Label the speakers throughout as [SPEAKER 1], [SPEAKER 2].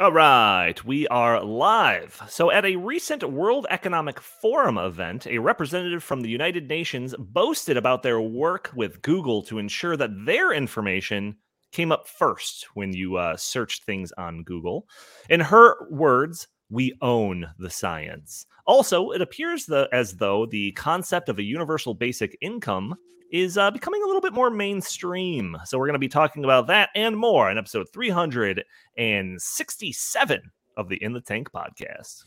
[SPEAKER 1] All right, we are live. So, at a recent World Economic Forum event, a representative from the United Nations boasted about their work with Google to ensure that their information came up first when you uh, searched things on Google. In her words, we own the science. Also, it appears the, as though the concept of a universal basic income is uh, becoming a little bit more mainstream. So we're going to be talking about that and more in episode 367 of the In the Tank podcast.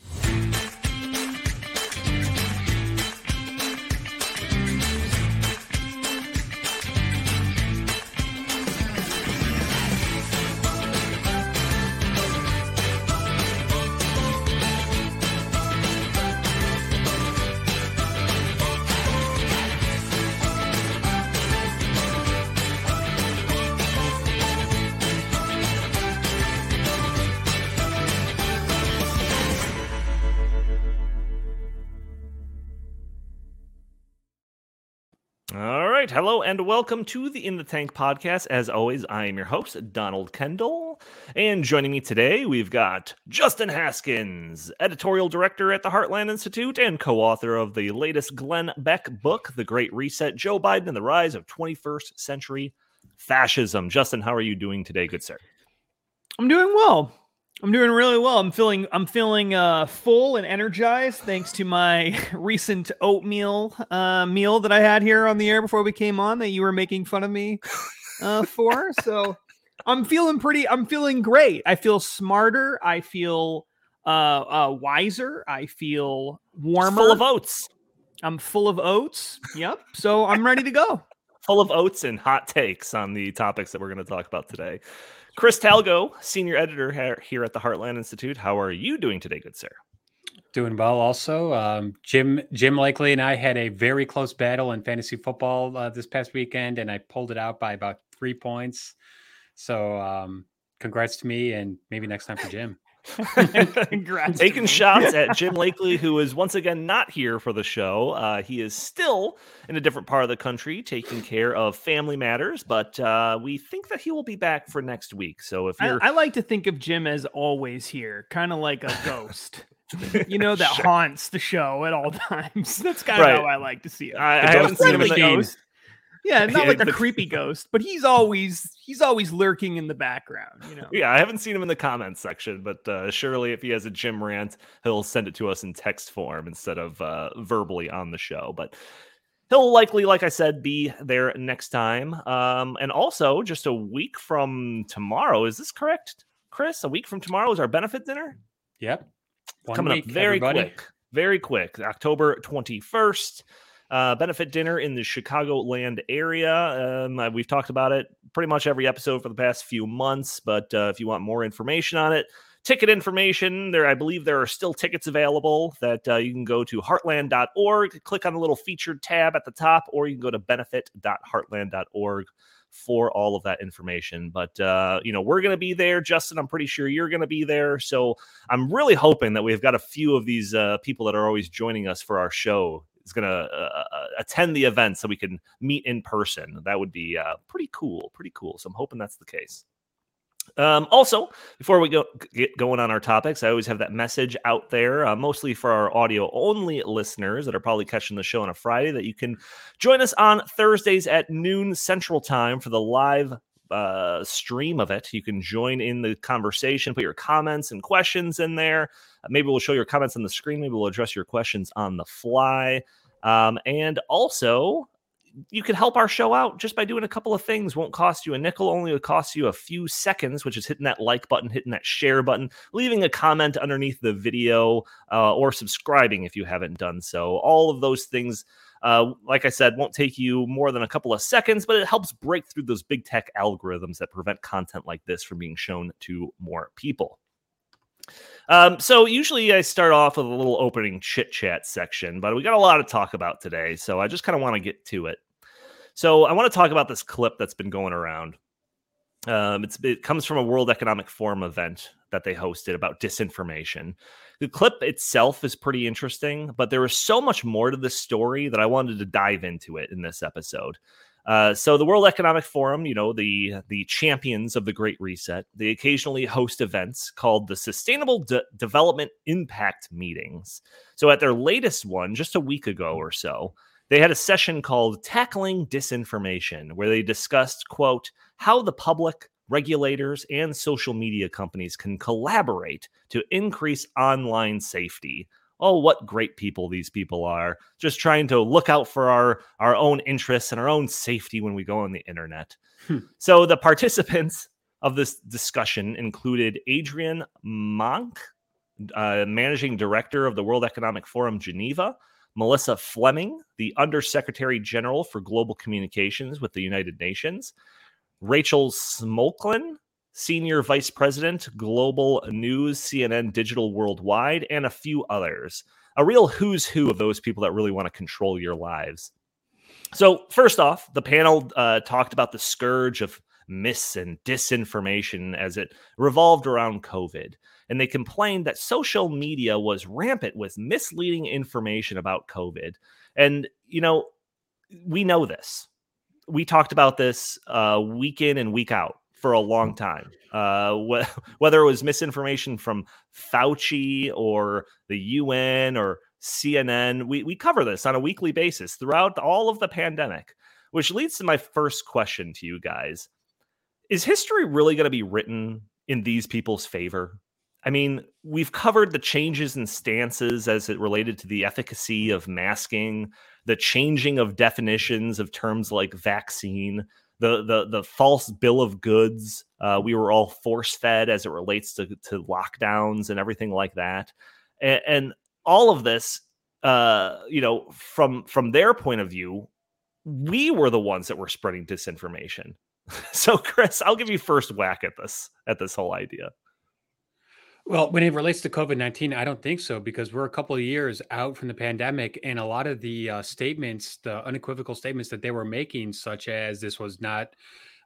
[SPEAKER 1] Right. Hello and welcome to the In the Tank podcast. As always, I am your host, Donald Kendall. And joining me today, we've got Justin Haskins, editorial director at the Heartland Institute and co author of the latest Glenn Beck book, The Great Reset Joe Biden and the Rise of 21st Century Fascism. Justin, how are you doing today, good sir?
[SPEAKER 2] I'm doing well. I'm doing really well. I'm feeling I'm feeling uh, full and energized thanks to my recent oatmeal uh, meal that I had here on the air before we came on that you were making fun of me uh, for. so I'm feeling pretty. I'm feeling great. I feel smarter. I feel uh, uh, wiser. I feel warmer.
[SPEAKER 1] Full of oats.
[SPEAKER 2] I'm full of oats. Yep. So I'm ready to go.
[SPEAKER 1] Full of oats and hot takes on the topics that we're going to talk about today. Chris Talgo, senior editor here at the Heartland Institute. How are you doing today, good sir?
[SPEAKER 3] Doing well. Also, um, Jim Jim Lakely and I had a very close battle in fantasy football uh, this past weekend, and I pulled it out by about three points. So, um, congrats to me, and maybe next time for Jim.
[SPEAKER 1] Congrats. Taking shots at Jim Lakely, who is once again not here for the show. Uh, he is still in a different part of the country taking care of family matters, but uh, we think that he will be back for next week. So if you're.
[SPEAKER 2] I, I like to think of Jim as always here, kind of like a ghost. you know, that sure. haunts the show at all times. That's kind of right. how I like to see it.
[SPEAKER 1] I, I haven't seen him in the ghost.
[SPEAKER 2] Yeah, not like a creepy ghost, but he's always he's always lurking in the background, you know.
[SPEAKER 1] Yeah, I haven't seen him in the comments section, but uh, surely if he has a Jim rant, he'll send it to us in text form instead of uh, verbally on the show. But he'll likely, like I said, be there next time. Um, and also, just a week from tomorrow, is this correct, Chris? A week from tomorrow is our benefit dinner.
[SPEAKER 3] Yep,
[SPEAKER 1] One coming week, up very everybody. quick, very quick, October twenty first uh, benefit dinner in the Chicagoland area. Um, uh, we've talked about it pretty much every episode for the past few months, but uh, if you want more information on it, ticket information there i believe there are still tickets available that uh, you can go to heartland.org click on the little featured tab at the top or you can go to benefit.heartland.org for all of that information but uh, you know we're going to be there justin i'm pretty sure you're going to be there so i'm really hoping that we've got a few of these uh, people that are always joining us for our show is going to uh, uh, attend the event so we can meet in person. That would be uh, pretty cool. Pretty cool. So I'm hoping that's the case. Um, also, before we go get going on our topics, I always have that message out there, uh, mostly for our audio only listeners that are probably catching the show on a Friday, that you can join us on Thursdays at noon Central Time for the live uh, stream of it. You can join in the conversation, put your comments and questions in there. Maybe we'll show your comments on the screen. Maybe we'll address your questions on the fly. Um, and also, you can help our show out just by doing a couple of things. Won't cost you a nickel, only will cost you a few seconds, which is hitting that like button, hitting that share button, leaving a comment underneath the video, uh, or subscribing if you haven't done so. All of those things, uh, like I said, won't take you more than a couple of seconds, but it helps break through those big tech algorithms that prevent content like this from being shown to more people. Um, so usually I start off with a little opening chit chat section, but we got a lot to talk about today, so I just kind of want to get to it. So I want to talk about this clip that's been going around. Um, it comes from a World Economic Forum event that they hosted about disinformation. The clip itself is pretty interesting, but there was so much more to the story that I wanted to dive into it in this episode. Uh, so the World Economic Forum, you know, the the champions of the Great Reset, they occasionally host events called the Sustainable De- Development Impact Meetings. So at their latest one, just a week ago or so, they had a session called Tackling Disinformation, where they discussed, quote, how the public, regulators, and social media companies can collaborate to increase online safety oh what great people these people are just trying to look out for our our own interests and our own safety when we go on the internet hmm. so the participants of this discussion included adrian monck uh, managing director of the world economic forum geneva melissa fleming the undersecretary general for global communications with the united nations rachel smolkin Senior Vice President, Global News, CNN Digital Worldwide, and a few others. A real who's who of those people that really want to control your lives. So, first off, the panel uh, talked about the scourge of mis and disinformation as it revolved around COVID. And they complained that social media was rampant with misleading information about COVID. And, you know, we know this. We talked about this uh, week in and week out for a long time. Uh, wh- whether it was misinformation from Fauci or the UN or CNN, we, we cover this on a weekly basis throughout all of the pandemic, which leads to my first question to you guys. Is history really going to be written in these people's favor? I mean, we've covered the changes in stances as it related to the efficacy of masking, the changing of definitions of terms like vaccine, the the the false bill of goods. Uh, we were all force fed as it relates to to lockdowns and everything like that, and, and all of this, uh, you know, from from their point of view, we were the ones that were spreading disinformation. so, Chris, I'll give you first whack at this at this whole idea.
[SPEAKER 3] Well, when it relates to COVID 19, I don't think so because we're a couple of years out from the pandemic. And a lot of the uh, statements, the unequivocal statements that they were making, such as this was not,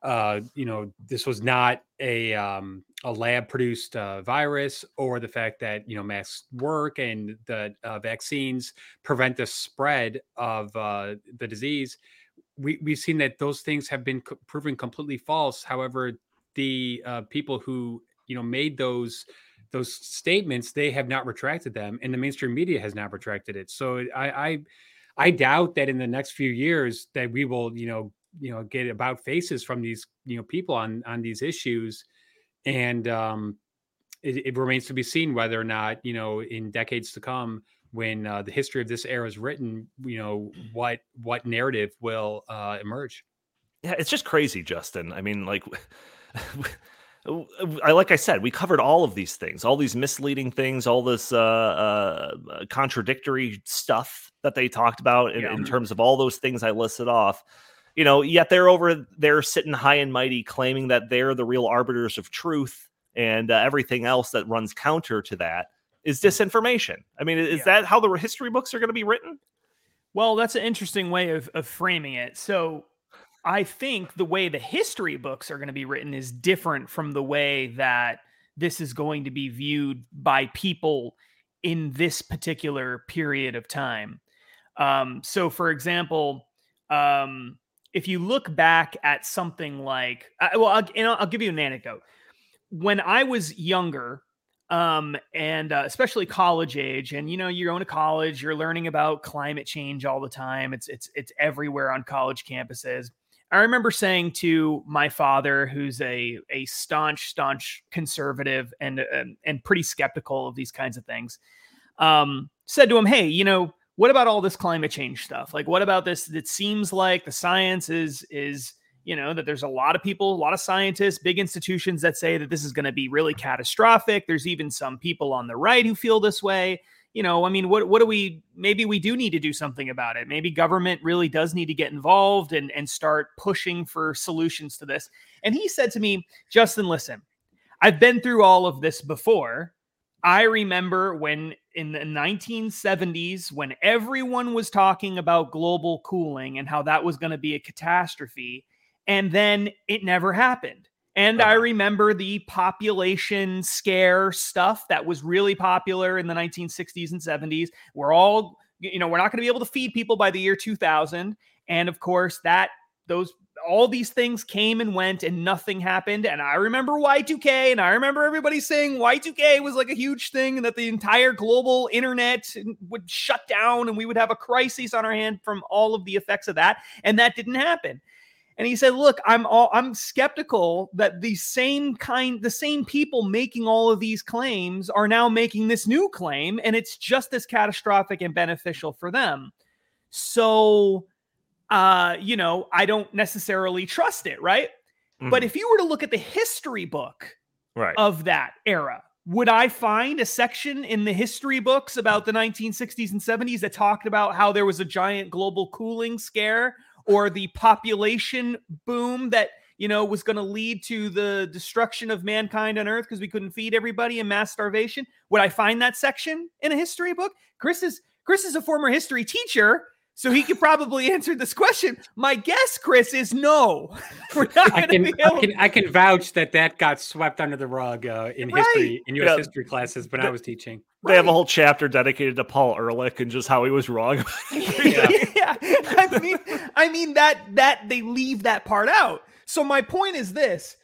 [SPEAKER 3] uh, you know, this was not a, um, a lab produced uh, virus, or the fact that, you know, masks work and the uh, vaccines prevent the spread of uh, the disease. We, we've seen that those things have been co- proven completely false. However, the uh, people who, you know, made those those statements they have not retracted them and the mainstream media has not retracted it. So i i i doubt that in the next few years that we will you know you know get about faces from these you know people on on these issues. And um it, it remains to be seen whether or not you know in decades to come when uh, the history of this era is written you know what what narrative will uh emerge.
[SPEAKER 1] Yeah it's just crazy justin. I mean like I like I said, we covered all of these things, all these misleading things, all this uh, uh, uh, contradictory stuff that they talked about in, yeah. in, terms of all those things I listed off. You know, yet they're over there sitting high and mighty, claiming that they're the real arbiters of truth, and uh, everything else that runs counter to that is disinformation. I mean, is yeah. that how the history books are going to be written?
[SPEAKER 2] Well, that's an interesting way of, of framing it. So I think the way the history books are going to be written is different from the way that this is going to be viewed by people in this particular period of time. Um, so, for example, um, if you look back at something like, uh, well, I'll, I'll, I'll, give you an anecdote. When I was younger, um, and uh, especially college age, and you know, you're going to college, you're learning about climate change all the time. It's it's it's everywhere on college campuses. I remember saying to my father, who's a a staunch, staunch conservative and and, and pretty skeptical of these kinds of things, um, said to him, "Hey, you know, what about all this climate change stuff? Like, what about this? It seems like the science is is you know that there's a lot of people, a lot of scientists, big institutions that say that this is going to be really catastrophic. There's even some people on the right who feel this way." You know, I mean, what what do we maybe we do need to do something about it. Maybe government really does need to get involved and and start pushing for solutions to this. And he said to me, Justin, listen, I've been through all of this before. I remember when in the 1970s, when everyone was talking about global cooling and how that was going to be a catastrophe, and then it never happened. And uh-huh. I remember the population scare stuff that was really popular in the 1960s and 70s. We're all, you know, we're not going to be able to feed people by the year 2000. And of course, that those all these things came and went and nothing happened. And I remember Y2K and I remember everybody saying Y2K was like a huge thing and that the entire global internet would shut down and we would have a crisis on our hand from all of the effects of that. And that didn't happen. And he said, "Look, I'm all I'm skeptical that the same kind the same people making all of these claims are now making this new claim and it's just as catastrophic and beneficial for them." So uh, you know, I don't necessarily trust it, right? Mm-hmm. But if you were to look at the history book
[SPEAKER 1] right.
[SPEAKER 2] of that era, would I find a section in the history books about the 1960s and 70s that talked about how there was a giant global cooling scare or the population boom that you know was going to lead to the destruction of mankind on earth because we couldn't feed everybody and mass starvation would i find that section in a history book chris is chris is a former history teacher so he could probably answer this question. My guess, Chris, is no.
[SPEAKER 3] We're not I can, I can, I can vouch that that got swept under the rug uh, in right. history in U.S. Yeah. history classes when the, I was teaching.
[SPEAKER 1] They right. have a whole chapter dedicated to Paul Ehrlich and just how he was wrong.
[SPEAKER 2] yeah. I mean, I mean that that they leave that part out. So my point is this: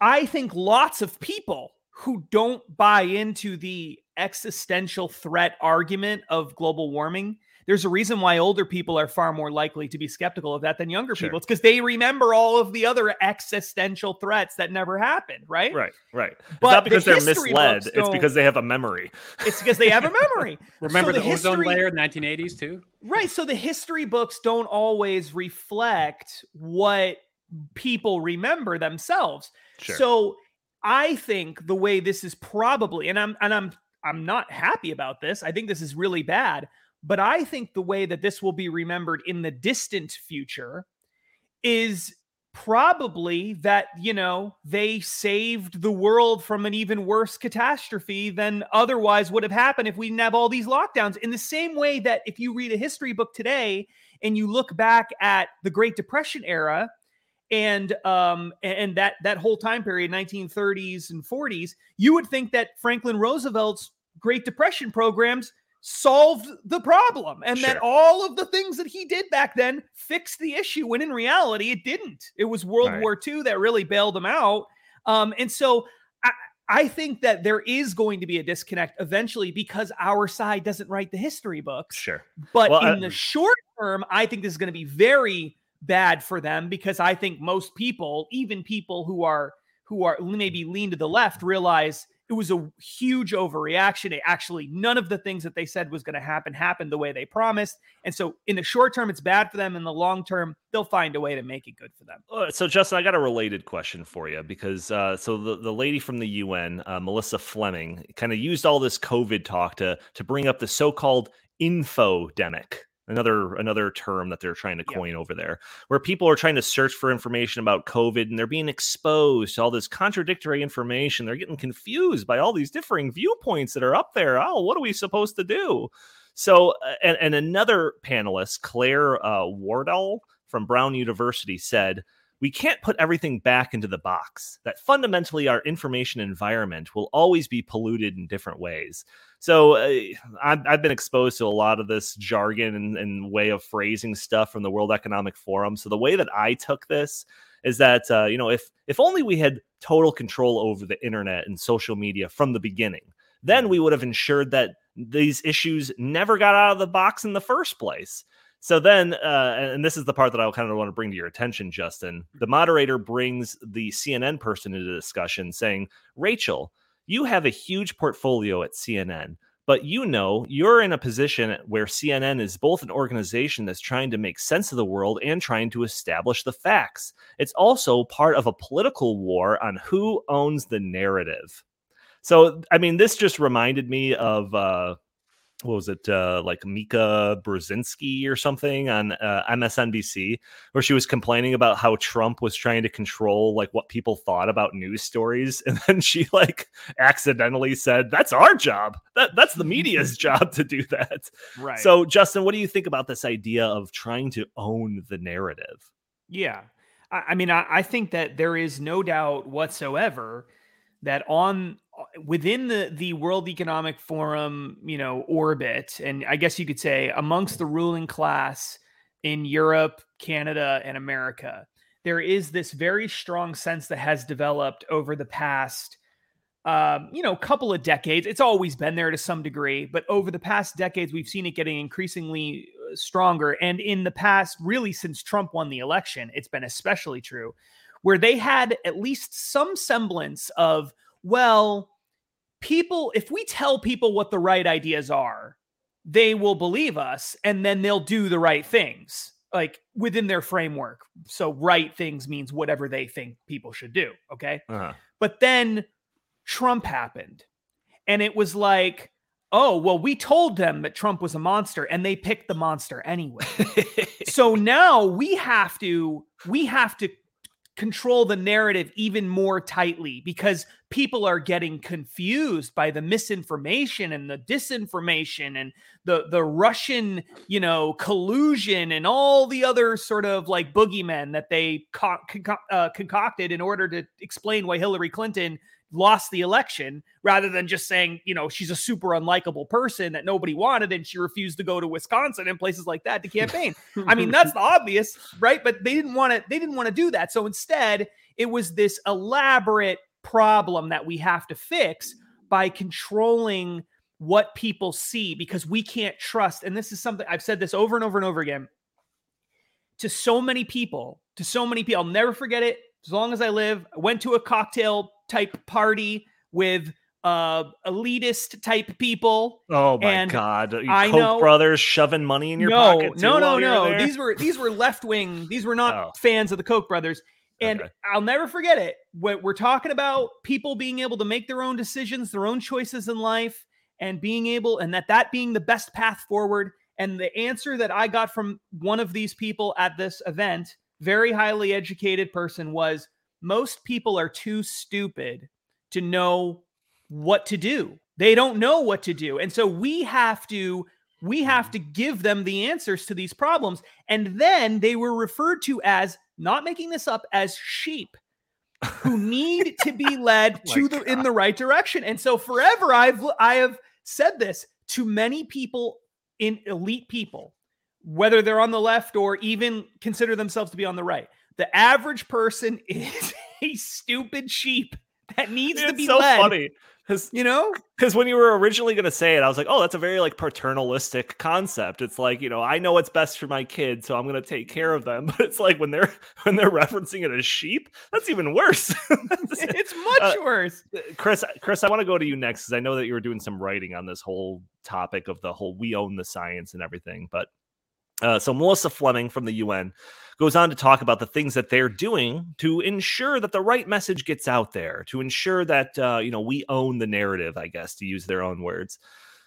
[SPEAKER 2] I think lots of people who don't buy into the existential threat argument of global warming there's a reason why older people are far more likely to be skeptical of that than younger sure. people. It's because they remember all of the other existential threats that never happened, right?
[SPEAKER 1] Right, right. It's not because the they're misled. It's because they have a memory.
[SPEAKER 2] It's because they have a memory.
[SPEAKER 3] remember so the, the history, ozone layer in the 1980s too?
[SPEAKER 2] Right. So the history books don't always reflect what people remember themselves. Sure. So I think the way this is probably, and I'm and I'm I'm not happy about this. I think this is really bad. But I think the way that this will be remembered in the distant future is probably that, you know, they saved the world from an even worse catastrophe than otherwise would have happened if we didn't have all these lockdowns. In the same way that if you read a history book today and you look back at the Great Depression era, and um and that that whole time period 1930s and 40s you would think that franklin roosevelt's great depression programs solved the problem and sure. that all of the things that he did back then fixed the issue when in reality it didn't it was world right. war ii that really bailed them out um, and so I, I think that there is going to be a disconnect eventually because our side doesn't write the history books
[SPEAKER 1] sure
[SPEAKER 2] but well, in I, the short term i think this is going to be very bad for them because i think most people even people who are who are maybe lean to the left realize it was a huge overreaction. It actually, none of the things that they said was going to happen happened the way they promised. And so, in the short term, it's bad for them. In the long term, they'll find a way to make it good for them.
[SPEAKER 1] Uh, so, Justin, I got a related question for you because uh, so the, the lady from the UN, uh, Melissa Fleming, kind of used all this COVID talk to to bring up the so called infodemic another another term that they're trying to coin over there where people are trying to search for information about covid and they're being exposed to all this contradictory information. They're getting confused by all these differing viewpoints that are up there. Oh what are we supposed to do? So uh, and, and another panelist claire uh, wardle from brown university said we can't put everything back into the box. That fundamentally our information environment will always be polluted in different ways so uh, I've, I've, been exposed to a lot of this jargon and, and, way of phrasing stuff from the World Economic Forum. So the way that I took this is that uh, you know if if only we had total control over the internet and social media from the beginning, then we would have ensured that these issues never got out of the box in the first place. So then, uh, and this is the part that I kind of want to bring to your attention, Justin. The moderator brings the CNN person into the discussion, saying, "Rachel, you have a huge portfolio at CNN, but you know you're in a position where CNN is both an organization that's trying to make sense of the world and trying to establish the facts. It's also part of a political war on who owns the narrative. So, I mean, this just reminded me of uh, what was it uh, like Mika Brzezinski or something on uh, MSNBC where she was complaining about how Trump was trying to control like what people thought about news stories and then she like accidentally said that's our job. That that's the media's job to do that.
[SPEAKER 2] Right.
[SPEAKER 1] So Justin what do you think about this idea of trying to own the narrative?
[SPEAKER 2] Yeah. I, I mean I, I think that there is no doubt whatsoever that on within the the World Economic Forum, you know, orbit, and I guess you could say amongst the ruling class, in Europe, Canada, and America, there is this very strong sense that has developed over the past um, you know, couple of decades. It's always been there to some degree, but over the past decades, we've seen it getting increasingly uh, stronger. And in the past, really since Trump won the election, it's been especially true, where they had at least some semblance of, well, people, if we tell people what the right ideas are, they will believe us and then they'll do the right things like within their framework. So right things means whatever they think people should do. Okay. Uh-huh. But then Trump happened. And it was like, oh, well, we told them that Trump was a monster and they picked the monster anyway. so now we have to we have to control the narrative even more tightly because people are getting confused by the misinformation and the disinformation and the the Russian, you know, collusion and all the other sort of like boogeymen that they co- con- uh, concocted in order to explain why Hillary Clinton lost the election rather than just saying, you know, she's a super unlikable person that nobody wanted and she refused to go to Wisconsin and places like that to campaign. I mean, that's the obvious, right? But they didn't want to they didn't want to do that. So instead, it was this elaborate problem that we have to fix by controlling what people see because we can't trust and this is something I've said this over and over and over again to so many people, to so many people. I'll never forget it as long as I live. I went to a cocktail type party with uh elitist type people.
[SPEAKER 1] Oh my and god. I Koch know brothers shoving money in your
[SPEAKER 2] no,
[SPEAKER 1] pocket.
[SPEAKER 2] No, no, no. These were these were left wing. These were not oh. fans of the Koch brothers. And okay. I'll never forget it. What we're talking about people being able to make their own decisions, their own choices in life, and being able, and that that being the best path forward. And the answer that I got from one of these people at this event, very highly educated person, was most people are too stupid to know what to do. They don't know what to do. And so we have to we have mm-hmm. to give them the answers to these problems. And then they were referred to as not making this up as sheep who need to be led oh to the God. in the right direction. And so forever I've I have said this to many people in elite people, whether they're on the left or even consider themselves to be on the right. The average person is a stupid sheep that needs it's to be so led. funny.
[SPEAKER 1] Cause, you know, because when you were originally going to say it, I was like, oh, that's a very like paternalistic concept. It's like, you know, I know what's best for my kids, so I'm going to take care of them. But it's like when they're when they're referencing it as sheep, that's even worse.
[SPEAKER 2] it's much uh, worse.
[SPEAKER 1] Uh, Chris, Chris, I want to go to you next because I know that you were doing some writing on this whole topic of the whole we own the science and everything. But uh, so Melissa Fleming from the UN goes on to talk about the things that they're doing to ensure that the right message gets out there, to ensure that uh, you know we own the narrative, I guess, to use their own words.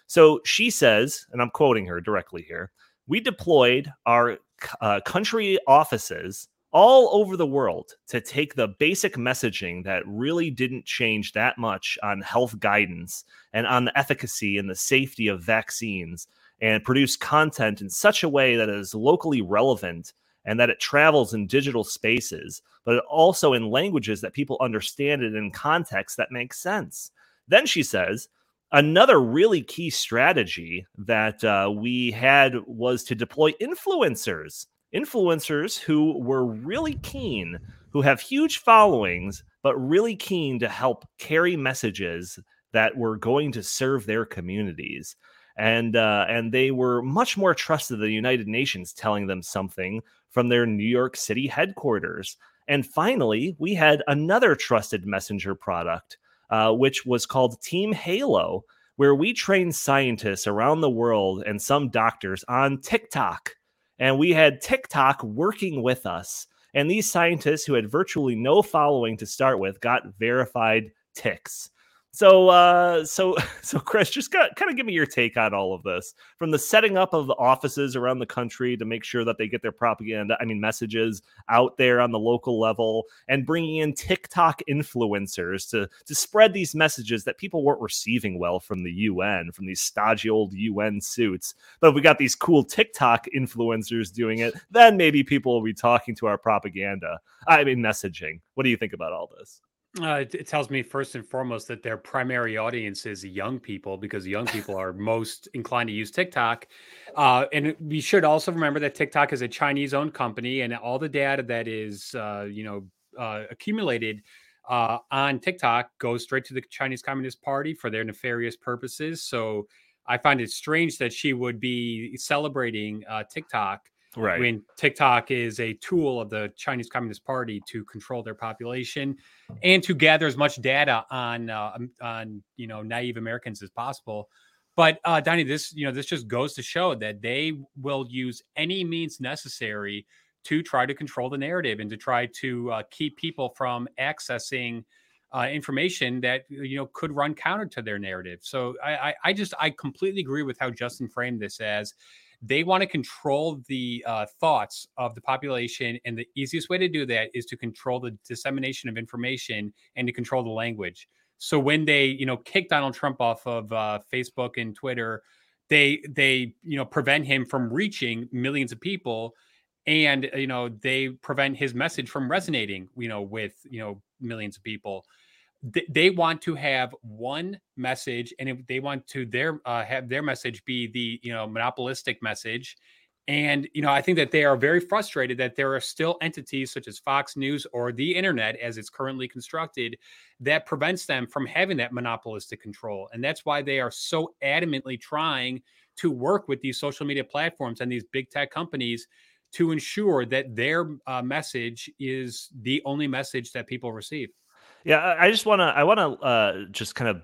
[SPEAKER 1] So she says, and I'm quoting her directly here: "We deployed our uh, country offices." all over the world to take the basic messaging that really didn't change that much on health guidance and on the efficacy and the safety of vaccines and produce content in such a way that is locally relevant and that it travels in digital spaces, but also in languages that people understand it in context that makes sense. Then she says, another really key strategy that uh, we had was to deploy influencers, influencers who were really keen, who have huge followings, but really keen to help carry messages that were going to serve their communities and uh, and they were much more trusted than the United Nations telling them something from their New York City headquarters. And finally, we had another trusted messenger product, uh, which was called Team Halo, where we train scientists around the world and some doctors on TikTok. And we had TikTok working with us. And these scientists who had virtually no following to start with got verified ticks. So, uh, so, so, Chris, just got, kind of give me your take on all of this, from the setting up of the offices around the country to make sure that they get their propaganda, I mean, messages out there on the local level, and bringing in TikTok influencers to to spread these messages that people weren't receiving well from the UN, from these stodgy old UN suits. But if we got these cool TikTok influencers doing it, then maybe people will be talking to our propaganda. I mean, messaging. What do you think about all this?
[SPEAKER 3] Uh, it, tells me first and foremost that their primary audience is young people because young people are most inclined to use TikTok. Uh, and we should also remember that TikTok is a Chinese-owned company, and all the data that is, uh, you know, uh, accumulated uh, on TikTok goes straight to the Chinese Communist Party for their nefarious purposes. So I find it strange that she would be celebrating uh, TikTok
[SPEAKER 1] right.
[SPEAKER 3] when TikTok is a tool of the Chinese Communist Party to control their population and to gather as much data on uh, um, on you know naive Americans as possible. But uh, Donnie, this you know this just goes to show that they will use any means necessary to try to control the narrative and to try to uh, keep people from accessing uh, information that you know could run counter to their narrative. So I, I, I just I completely agree with how Justin framed this as they want to control the uh, thoughts of the population, and the easiest way to do that is to control the dissemination of information and to control the language. So when they you know kick Donald Trump off of uh, Facebook and Twitter, they they you know prevent him from reaching millions of people and you know they prevent his message from resonating you know with you know millions of people they want to have one message and they want to their uh, have their message be the you know monopolistic message. And you know i think that they are very frustrated that there are still entities such as fox news or the internet as it's currently constructed that prevents them from having that monopolistic control. And that's why they are so adamantly trying to work with these social media platforms and these big tech companies to ensure that their uh, message is the only message that people receive
[SPEAKER 1] yeah, I just want to I want to uh, just kind of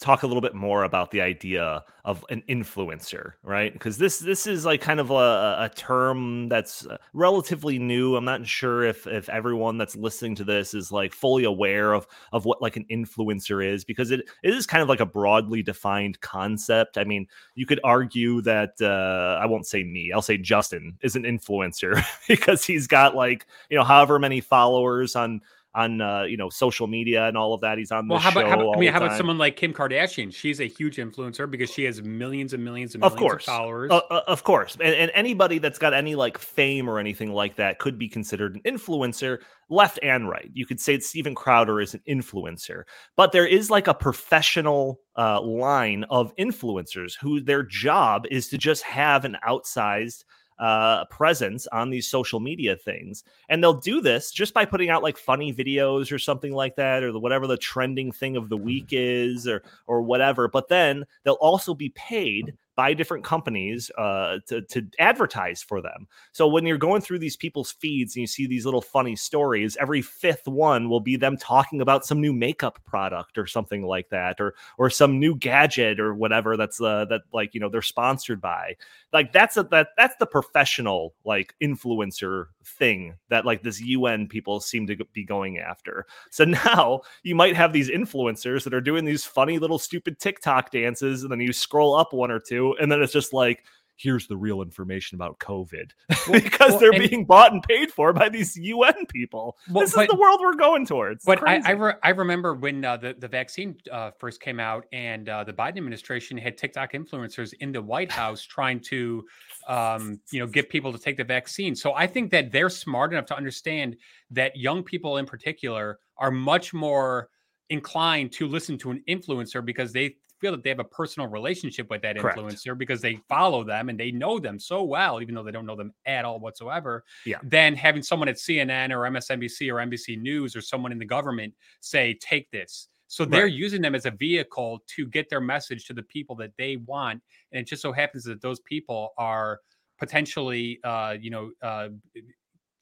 [SPEAKER 1] talk a little bit more about the idea of an influencer, right? Because this this is like kind of a, a term that's uh, relatively new. I'm not sure if if everyone that's listening to this is like fully aware of of what like an influencer is, because it, it is kind of like a broadly defined concept. I mean, you could argue that uh, I won't say me, I'll say Justin is an influencer because he's got like you know however many followers on on uh, you know social media and all of that. He's on the well,
[SPEAKER 3] how
[SPEAKER 1] about,
[SPEAKER 3] how about I mean, how about someone like Kim Kardashian? She's a huge influencer because she has millions and millions and millions of,
[SPEAKER 1] course.
[SPEAKER 3] of followers.
[SPEAKER 1] Uh, uh, of course, and, and anybody that's got any like fame or anything like that could be considered an influencer, left and right. You could say Steven Crowder is an influencer, but there is like a professional uh, line of influencers who their job is to just have an outsized uh, presence on these social media things. And they'll do this just by putting out like funny videos or something like that, or the, whatever the trending thing of the mm-hmm. week is, or or whatever. But then they'll also be paid by different companies uh, to, to advertise for them. So when you're going through these people's feeds and you see these little funny stories, every fifth one will be them talking about some new makeup product or something like that, or or some new gadget or whatever that's uh, that like you know they're sponsored by. Like that's a that that's the professional like influencer thing that like this UN people seem to be going after. So now you might have these influencers that are doing these funny little stupid TikTok dances, and then you scroll up one or two and then it's just like here's the real information about COVID well, because well, they're being bought and paid for by these UN people. Well, this but, is the world we're going towards.
[SPEAKER 3] But I I, re- I, remember when uh, the the vaccine uh, first came out and uh, the Biden administration had TikTok influencers in the White House trying to um, you know get people to take the vaccine. So I think that they're smart enough to understand that young people in particular are much more inclined to listen to an influencer because they feel that they have a personal relationship with that Correct. influencer because they follow them and they know them so well, even though they don't know them at all whatsoever.
[SPEAKER 1] Yeah.
[SPEAKER 3] Then having someone at CNN or MSNBC or NBC News or someone in the government say, take this. So they're right. using them as a vehicle to get their message to the people that they want. And it just so happens that those people are potentially, uh, you know, uh,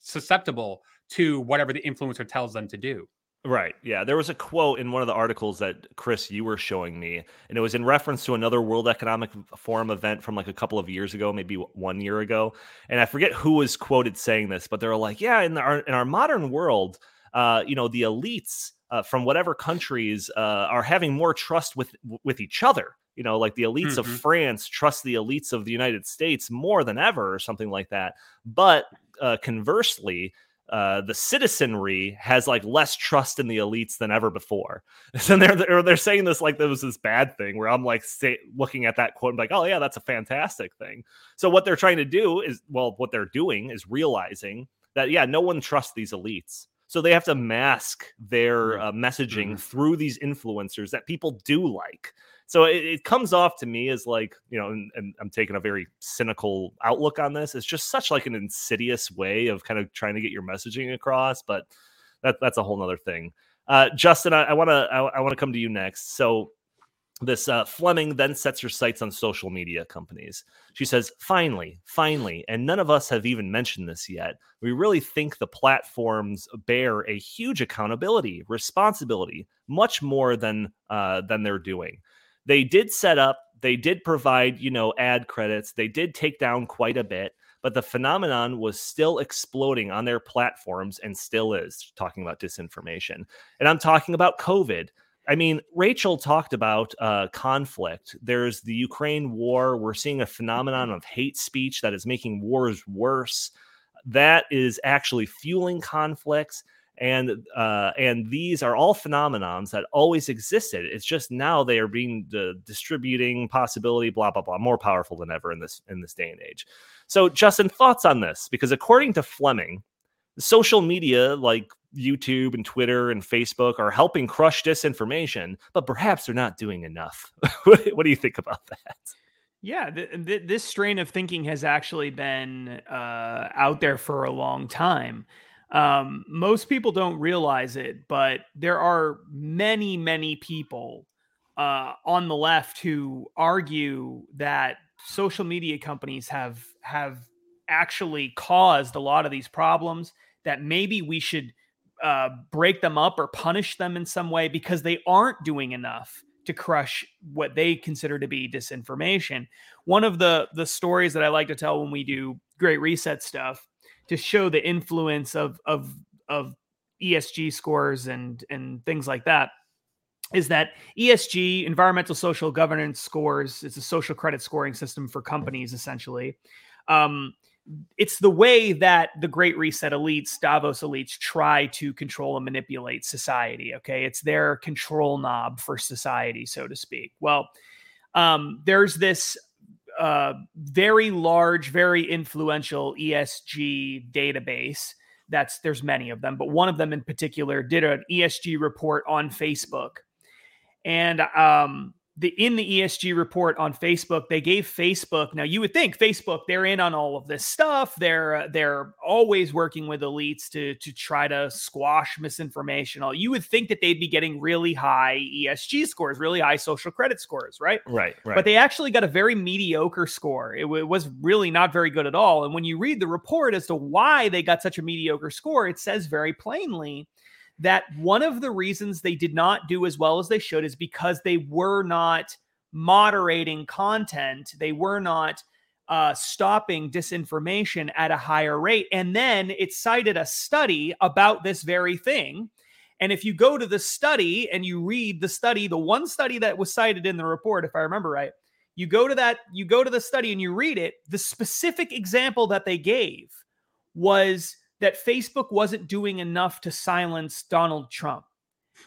[SPEAKER 3] susceptible to whatever the influencer tells them to do.
[SPEAKER 1] Right. Yeah. There was a quote in one of the articles that Chris you were showing me, and it was in reference to another World Economic Forum event from like a couple of years ago, maybe one year ago. And I forget who was quoted saying this, but they're like, "Yeah, in our in our modern world, uh, you know, the elites uh, from whatever countries uh, are having more trust with with each other." You know, like the elites mm-hmm. of France trust the elites of the United States more than ever, or something like that. But uh, conversely, uh, the citizenry has like less trust in the elites than ever before. And they're, they're they're saying this like there was this bad thing where I'm like say, looking at that quote and like, oh yeah, that's a fantastic thing. So what they're trying to do is well, what they're doing is realizing that yeah, no one trusts these elites. So they have to mask their uh, messaging
[SPEAKER 3] Mhm.
[SPEAKER 1] through these influencers that people do like. So it, it comes off to me as like, you know, and, and I'm taking a very cynical outlook on this. It's just such like an insidious way of kind of trying to get your messaging across, but that, that's a whole nother thing. Uh, Justin, I, want to I, I want to come to you next. So this uh, Fleming then sets her sights on social media companies. She says, "Finally, finally, and none of us have even mentioned this yet. We really think the platforms bear a huge accountability, responsibility, much more than uh, than they're doing. They did set up, they did provide, you know, ad credits. They did take down quite a bit." But the phenomenon was still exploding on their platforms and still is talking about disinformation. And I'm talking about COVID. I mean, Rachel talked about uh, conflict. There's the Ukraine war. We're seeing a phenomenon of hate speech that is making wars worse. That is actually fueling conflicts, and uh, and these are all phenomenons that always existed. It's just now they are being uh, distributing possibility, blah blah blah, more powerful than ever in this in this day and age. So, Justin, thoughts on this? Because according to Fleming, social media like YouTube and Twitter and Facebook are helping crush disinformation, but perhaps they're not doing enough. what, what do you think about that?
[SPEAKER 2] Yeah, th- th- this strain of thinking has actually been uh, out there for a long time. Um, most people don't realize it, but there are many, many people uh, on the left who argue that social media companies have have actually caused a lot of these problems. That maybe we should uh, break them up or punish them in some way because they aren't doing enough to crush what they consider to be disinformation. One of the the stories that I like to tell when we do Great Reset stuff to show the influence of of of ESG scores and and things like that is that ESG environmental social governance scores it's a social credit scoring system for companies essentially. Um, it's the way that the great reset elites davos elites try to control and manipulate society okay it's their control knob for society so to speak well um, there's this uh, very large very influential esg database. That's there's many of them but one of them in particular did an esg report on facebook. And um, the in the ESG report on Facebook, they gave Facebook. Now you would think Facebook they're in on all of this stuff. They're uh, they're always working with elites to to try to squash misinformation. All you would think that they'd be getting really high ESG scores, really high social credit scores, right?
[SPEAKER 1] Right, right.
[SPEAKER 2] But they actually got a very mediocre score. It, w- was really not very good at all. And when you read the report as to why they got such a mediocre score, it says very plainly that one of the reasons they did not do as well as they should is because they were not moderating content. They were not uh, stopping disinformation at a higher rate. And then it cited a study about this very thing. And if you go to the study and you read the study, the one study that was cited in the report, if I remember right, you go to that, you go to the study and you read it, the specific example that they gave was that Facebook wasn't doing enough to silence Donald Trump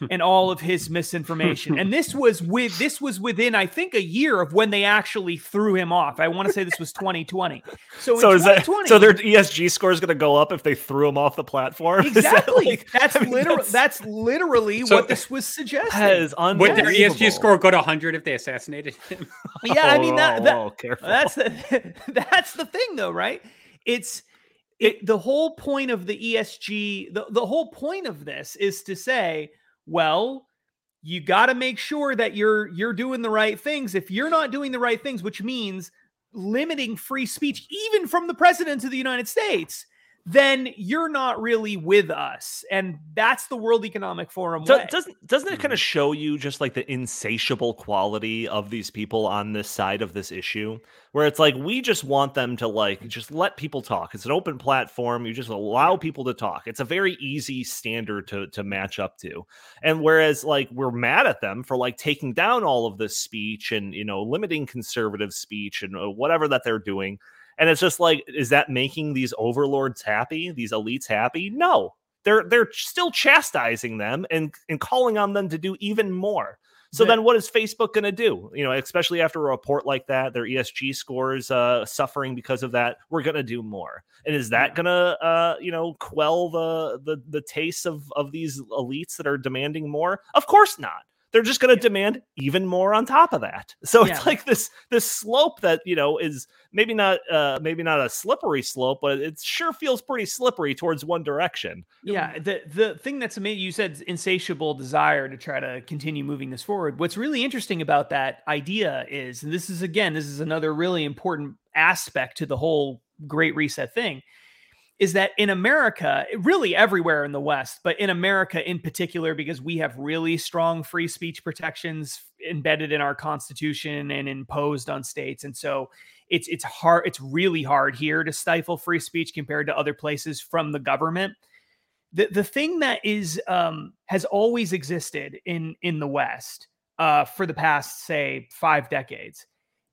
[SPEAKER 2] and all of his misinformation. And this was with this was within I think a year of when they actually threw him off. I want to say this was 2020. So,
[SPEAKER 1] so
[SPEAKER 2] in
[SPEAKER 1] is that so their ESG score is going to go up if they threw him off the platform? Is that
[SPEAKER 2] Exactly.
[SPEAKER 1] like-
[SPEAKER 2] that's
[SPEAKER 1] I mean,
[SPEAKER 2] literally
[SPEAKER 1] that's-
[SPEAKER 2] that's, literally
[SPEAKER 3] So-
[SPEAKER 2] what this was suggesting.
[SPEAKER 1] That is
[SPEAKER 3] Would their. ESG score go to 100 if they assassinated him?
[SPEAKER 2] yeah, I mean that, that
[SPEAKER 1] whoa, careful.
[SPEAKER 2] that's the that's the thing though, right? It's it, the whole point of the ESG, the, the whole point of this is to say, well, you got to make sure that you're you're doing the right things. If you're not doing the right things, which means limiting free speech even from the president of the United States, then you're not really with us. And that's the World Economic Forum
[SPEAKER 1] Do-
[SPEAKER 2] way.
[SPEAKER 1] doesn't doesn't it kind of show you just like the insatiable quality of these people on this side of this issue? Where it's like we just want them to like just let people talk. It's an open platform. You just allow people to talk. It's a very easy standard to to match up to. And whereas like we're mad at them for like taking down all of this speech and you know limiting conservative speech and uh, whatever that they're doing and it's just like is that making these overlords happy these elites happy no they're they're still chastising them and and calling on them to do even more So then what is Facebook going to do? You know, especially after a report like that, their ESG scores uh, suffering because of that, we're going to do more. And is that going to, uh, you know, quell the, the, the tastes of, of these elites that are demanding more? Of course not they're just going to demand even more on top of that. So yeah. it's like this this slope that you know is maybe not uh maybe not a slippery slope, but it sure feels pretty slippery towards one direction.
[SPEAKER 2] Yeah, the the thing that's amazing you said insatiable desire to try to continue moving this forward. What's really interesting about that idea is, and this is again, this is another really important aspect to the whole great reset thing is that in America, really everywhere in the West, but in America in particular, because we have really strong free speech protections embedded in our constitution and imposed on states. And so it's it's hard, it's really hard here to stifle free speech compared to other places from the government. The the thing that is um, has always existed in in the West uh, for the past, say, five decades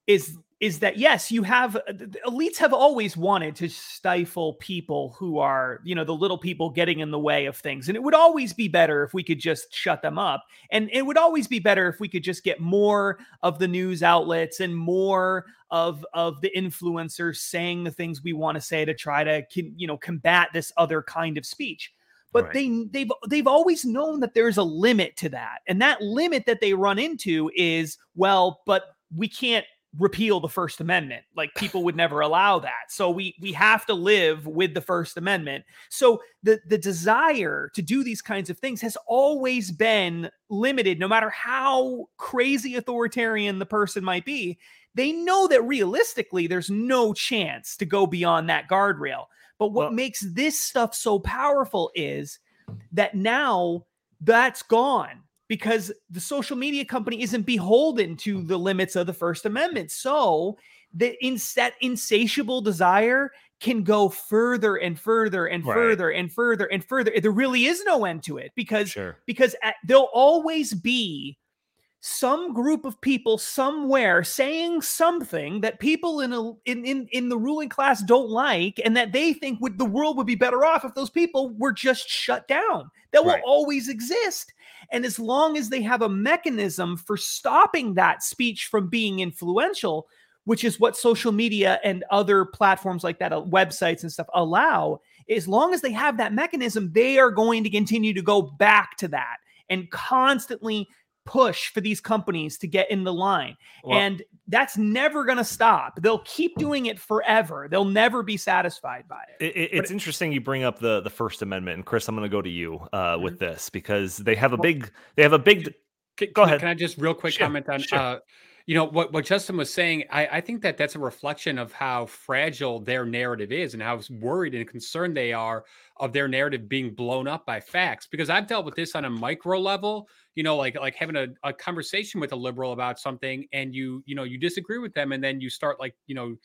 [SPEAKER 2] is is that yes, you have uh, elites have always wanted to stifle people who are, you know, the little people getting in the way of things. And it would always be better if we could just shut them up. And it would always be better if we could just get more of the news outlets and more of of the influencers saying the things we want to say to try to you know combat this other kind of speech but right. they they've they've always known that there's a limit to that and that limit that they run into is well but we can't repeal the first amendment. Like people would never allow that. So we we have to live with the first amendment. So the the desire to do these kinds of things has always been limited. No matter how crazy authoritarian the person might be they know that realistically there's no chance to go beyond that guardrail. But what well, makes this stuff so powerful is that now that's gone because the social media company isn't beholden to the limits of the First Amendment. So the ins- that insatiable desire can go further and further and right. further and further and further. There really is no end to it because sure. because at, there'll always be some group of people somewhere saying something that people in a in in, in the ruling class don't like and that they think would the world would be better off if those people were just shut down that right. will always exist and as long as they have a mechanism for stopping that speech from being influential which is what social media and other platforms like that uh, websites and stuff allow as long as they have that mechanism they are going to continue to go back to that and constantly push for these companies to get in the line. Well, and that's never going to stop. They'll keep doing it forever. They'll never be satisfied by it.
[SPEAKER 1] it it's interesting you bring up the the First Amendment, and Chris, I'm going to go to you uh, mm-hmm. with this because they have a big they have a big.
[SPEAKER 3] Can, go ahead. Can I just real quick sure, comment on? Sure. Uh, you know what what Justin was saying. I, I think that that's a reflection of how fragile their narrative is and how worried and concerned they are of their narrative being blown up by facts. Because I've dealt with this on a micro level you know like like having a, a conversation with a liberal about something and you you know you disagree with them and then you start like you know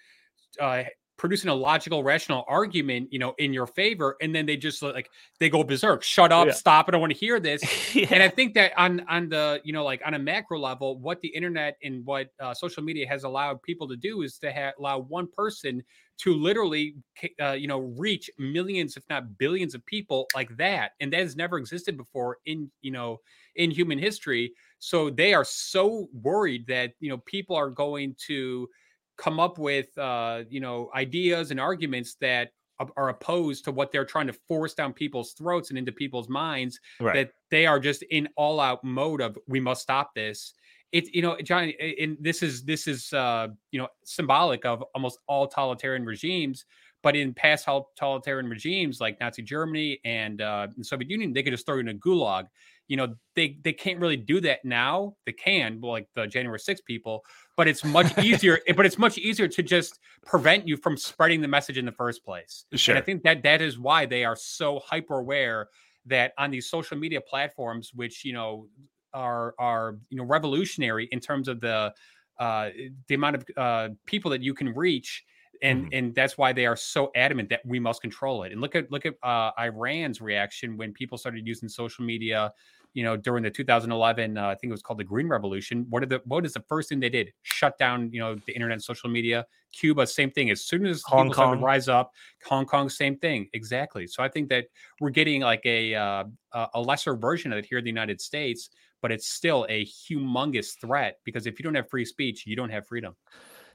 [SPEAKER 3] uh, producing a logical rational argument you know in your favor and then they just like they go berserk shut up yeah. stop i don't want to hear this yeah. and i think that on on the you know like on a macro level what the internet and what uh, social media has allowed people to do is to ha- allow one person to literally uh, you know reach millions if not billions of people like that and that has never existed before in you know in human history. So they are so worried that you know people are going to come up with uh, you know ideas and arguments that are opposed to what they're trying to force down people's throats and into people's minds right. that they are just in all out mode of we must stop this it's you know john and this is this is uh you know symbolic of almost all totalitarian regimes but in past totalitarian regimes like nazi germany and uh the soviet union they could just throw you in a gulag you know they they can't really do that now they can like the january 6 people but it's much easier but it's much easier to just prevent you from spreading the message in the first place sure. and i think that that is why they are so hyper aware that on these social media platforms which you know are are you know revolutionary in terms of the uh the amount of uh people that you can reach and mm. and that's why they are so adamant that we must control it. And look at look at uh, Iran's reaction when people started using social media. You know, during the 2011, uh, I think it was called the Green Revolution. What are the what is the first thing they did? Shut down, you know, the internet, and social media. Cuba, same thing. As soon as Hong people Kong rise up, Hong Kong, same thing. Exactly. So I think that we're getting like a uh, a lesser version of it here in the United States but it's still a humongous threat because if you don't have free speech, you don't have freedom.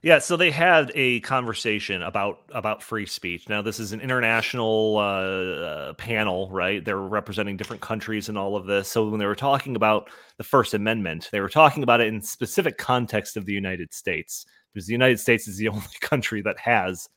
[SPEAKER 1] Yeah, so they had a conversation about about free speech. Now, this is an international uh, uh, panel, right? They're representing different countries and all of this. So when they were talking about the First Amendment, they were talking about it in specific context of the United States, because the United States is the only country that has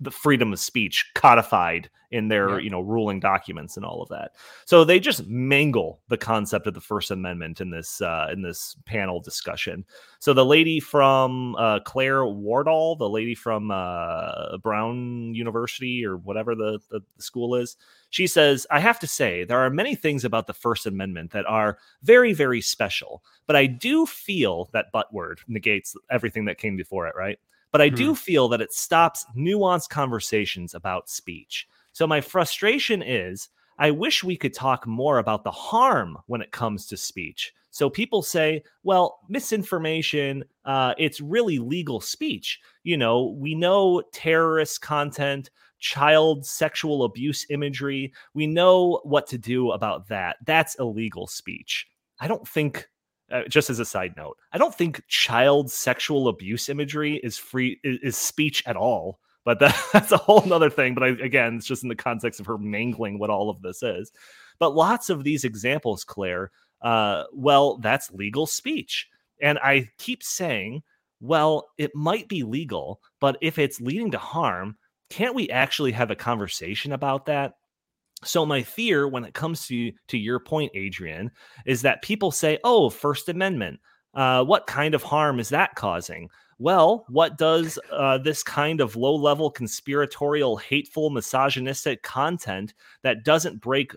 [SPEAKER 1] the freedom of speech codified in their yeah. you know ruling documents and all of that. So they just mangle the concept of the first amendment in this uh, in this panel discussion. So the lady from uh, claire wardle the lady from uh, brown university or whatever the, the, the school is she says i have to say there are many things about the first amendment that are very very special but i do feel that but word negates everything that came before it right but I do hmm. feel that it stops nuanced conversations about speech. So my frustration is I wish we could talk more about the harm when it comes to speech. So people say, well, misinformation, uh, it's really legal speech. You know, we know terrorist content, child sexual abuse imagery. We know what to do about that. That's illegal speech. I don't think uh, just as a side note, I don't think child sexual abuse imagery is free is, is speech at all. But that, that's a whole nother thing. But I, again, it's just in the context of her mangling what all of this is. But lots of these examples, Claire, uh, well, that's legal speech. And I keep saying, well, it might be legal, but if it's leading to harm, can't we actually have a conversation about that? So my fear when it comes to to your point, Adrian, is that people say, "Oh, First Amendment. Uh, what kind of harm is that causing?" Well, what does uh, this kind of low level conspiratorial, hateful, misogynistic content that doesn't break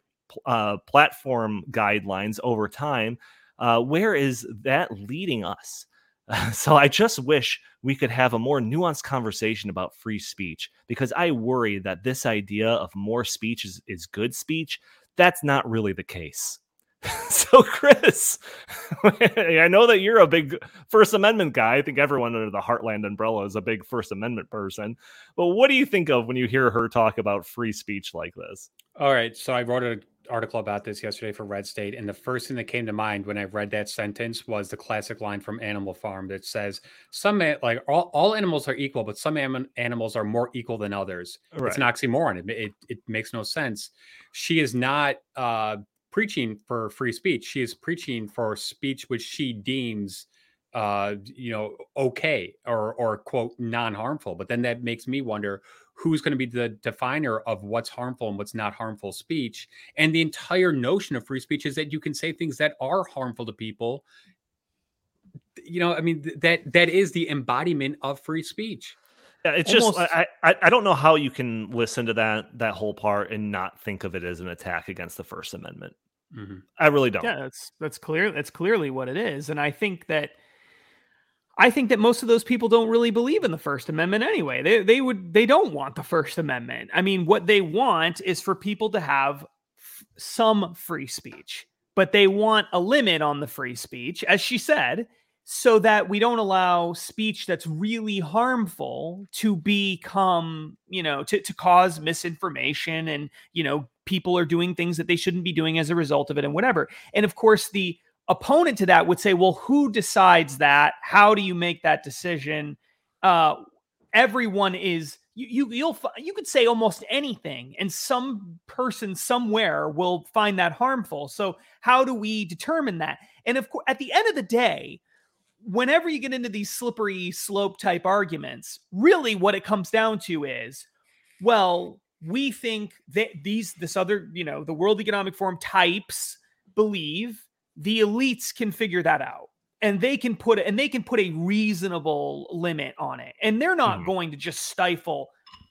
[SPEAKER 1] uh, platform guidelines over time? Uh, where is that leading us? so I just wish we could have a more nuanced conversation about free speech because I worry that this idea of more speech is, is good speech. That's not really the case. so, Chris, I know that you're a big First Amendment guy. I think everyone under the Heartland umbrella is a big First Amendment person. But what do you think of when you hear her talk about free speech like this?
[SPEAKER 3] All right. So, I wrote a article about this yesterday for Red State, and the first thing that came to mind when I read that sentence was the classic line from Animal Farm that says, "Some like all, all animals are equal, but some am- animals are more equal than others." Right. It's an oxymoron. It, it, it makes no sense. She is not uh, preaching for free speech. She is preaching for speech which she deems uh you know okay or or quote non-harmful but then that makes me wonder who's going to be the definer of what's harmful and what's not harmful speech. And the entire notion of free speech is that you can say things that are harmful to people. You know, I mean that that is the embodiment of free speech.
[SPEAKER 1] Yeah, it's Almost. just I, I I don't know how you can listen to that that whole part and not think of it as an attack against the First Amendment. Mm-hmm. I really don't.
[SPEAKER 2] Yeah, that's that's clear. That's clearly what it is, and I think that I think that most of those people don't really believe in the First Amendment anyway. They they would they don't want the First Amendment. I mean, what they want is for people to have f- some free speech, but they want a limit on the free speech, as she said, so that we don't allow speech that's really harmful to become, you know, to, to cause misinformation and, you know, people are doing things that they shouldn't be doing as a result of it and whatever. And of course, the opponent to that would say, well, who decides that? How do you make that decision? Uh, everyone is you, you you'll you could say almost anything and some person somewhere will find that harmful so how do we determine that and of course at the end of the day whenever you get into these slippery slope type arguments really what it comes down to is well we think that these this other you know the world economic forum types believe the elites can figure that out and they can put it and they can put a reasonable limit on it and they're not mm. going to just stifle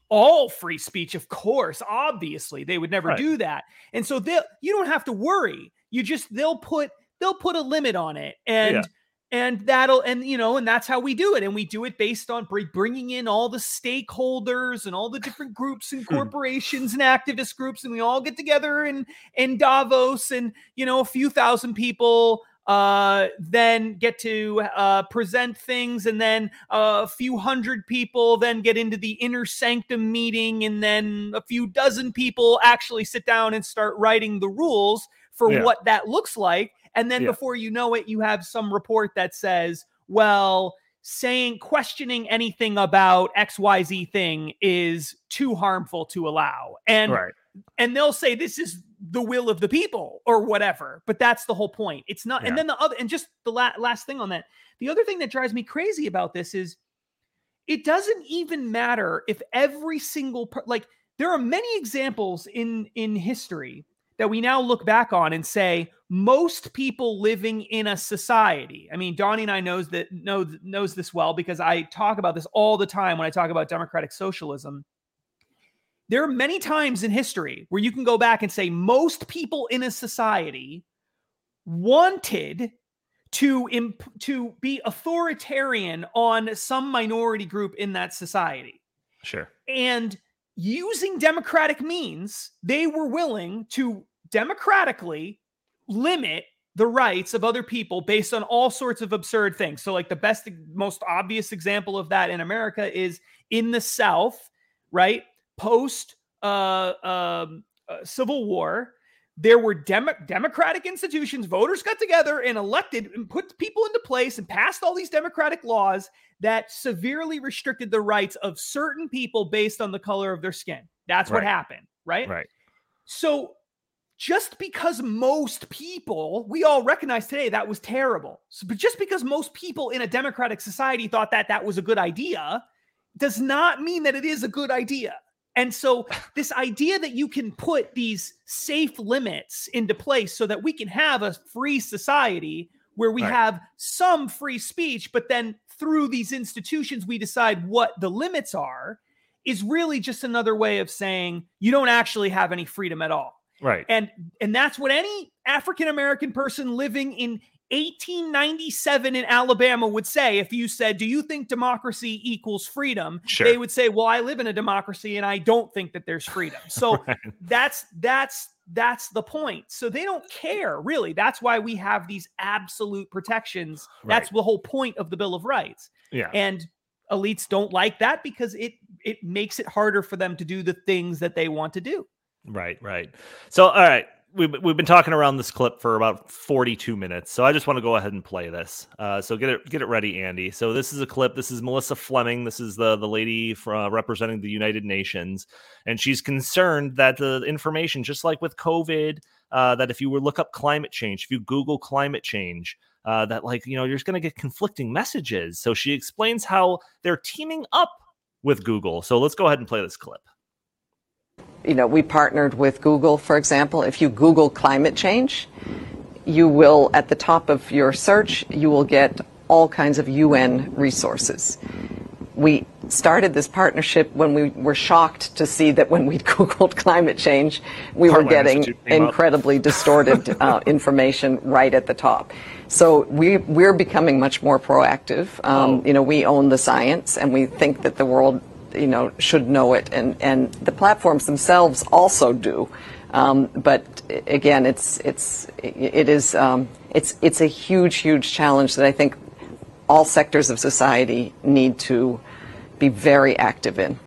[SPEAKER 2] all free speech of course obviously they would never right. do that and so they you don't have to worry you just they'll put they'll put a limit on it and yeah and that'll and you know and that's how we do it and we do it based on bringing in all the stakeholders and all the different groups and hmm. corporations and activist groups and we all get together in in Davos and you know a few thousand people uh, then get to uh, present things, and then a few hundred people then get into the inner sanctum meeting, and then a few dozen people actually sit down and start writing the rules for yeah. what that looks like. And then yeah. before you know it, you have some report that says, well, saying questioning anything about XYZ thing is too harmful to allow. And right. and they'll say this is the will of the people or whatever. But that's the whole point. It's not. Yeah. And then the other and just the la- last thing on that. The other thing that drives me crazy about this is it doesn't even matter if every single per- like there are many examples in in history that we now look back on and say most people living in a society. I mean, Donnie and I knows that know, knows this well because I talk about this all the time when I talk about democratic socialism. There are many times in history where you can go back and say most people in a society wanted to imp- to be authoritarian on some minority group in that society.
[SPEAKER 1] Sure.
[SPEAKER 2] And using democratic means, they were willing to democratically limit the rights of other people based on all sorts of absurd things. So, like the best, most obvious example of that in America is in the South, right? Post uh, um, uh, Civil War, there were dem- democratic institutions. Voters got together and elected and put people into place and passed all these democratic laws that severely restricted the rights of certain people based on the color of their skin. That's what happened, right?
[SPEAKER 1] Right.
[SPEAKER 2] So just because most people, we all recognize today that was terrible. So, but just because most people in a democratic society thought that that was a good idea does not mean that it is a good idea. And so, this idea that you can put these safe limits into place so that we can have a free society where we right. have some free speech, but then through these institutions, we decide what the limits are, is really just another way of saying you don't actually have any freedom at all.
[SPEAKER 1] Right.
[SPEAKER 2] And and that's what any African American person living in 1897 in Alabama would say if you said, "Do you think democracy equals freedom?" Sure. They would say, "Well, I live in a democracy and I don't think that there's freedom." So right. that's that's that's the point. So they don't care, really. That's why we have these absolute protections. Right. That's the whole point of the Bill of Rights.
[SPEAKER 1] Yeah.
[SPEAKER 2] And elites don't like that because it it makes it harder for them to do the things that they want to do.
[SPEAKER 1] Right, right. So, all right, we've, we've been talking around this clip for about 42 minutes. So I just want to go ahead and play this. Uh, so get it get it ready, Andy. So this is a clip. This is Melissa Fleming. This is the the lady from, uh, representing the United Nations, and she's concerned that the information, just like with COVID, uh, that if you were look up climate change, if you Google climate change. Uh, that like you know you're just going to get conflicting messages. So she explains how they're teaming up with Google. So let's go ahead and play this clip
[SPEAKER 4] you know, we partnered with Google, for example. If you Google climate change, you will, at the top of your search, you will get all kinds of UN resources. We started this partnership when we were shocked to see that when we Googled climate change, we were getting incredibly distorted uh, information right at the top. So we, we're becoming much more proactive. Um, oh. You know, we own the science and we think that the world you know should know it, and and the platforms themselves also do. Um, but again, it's it's it is um, it's it's a huge huge challenge that I think all sectors of society need to be very active in.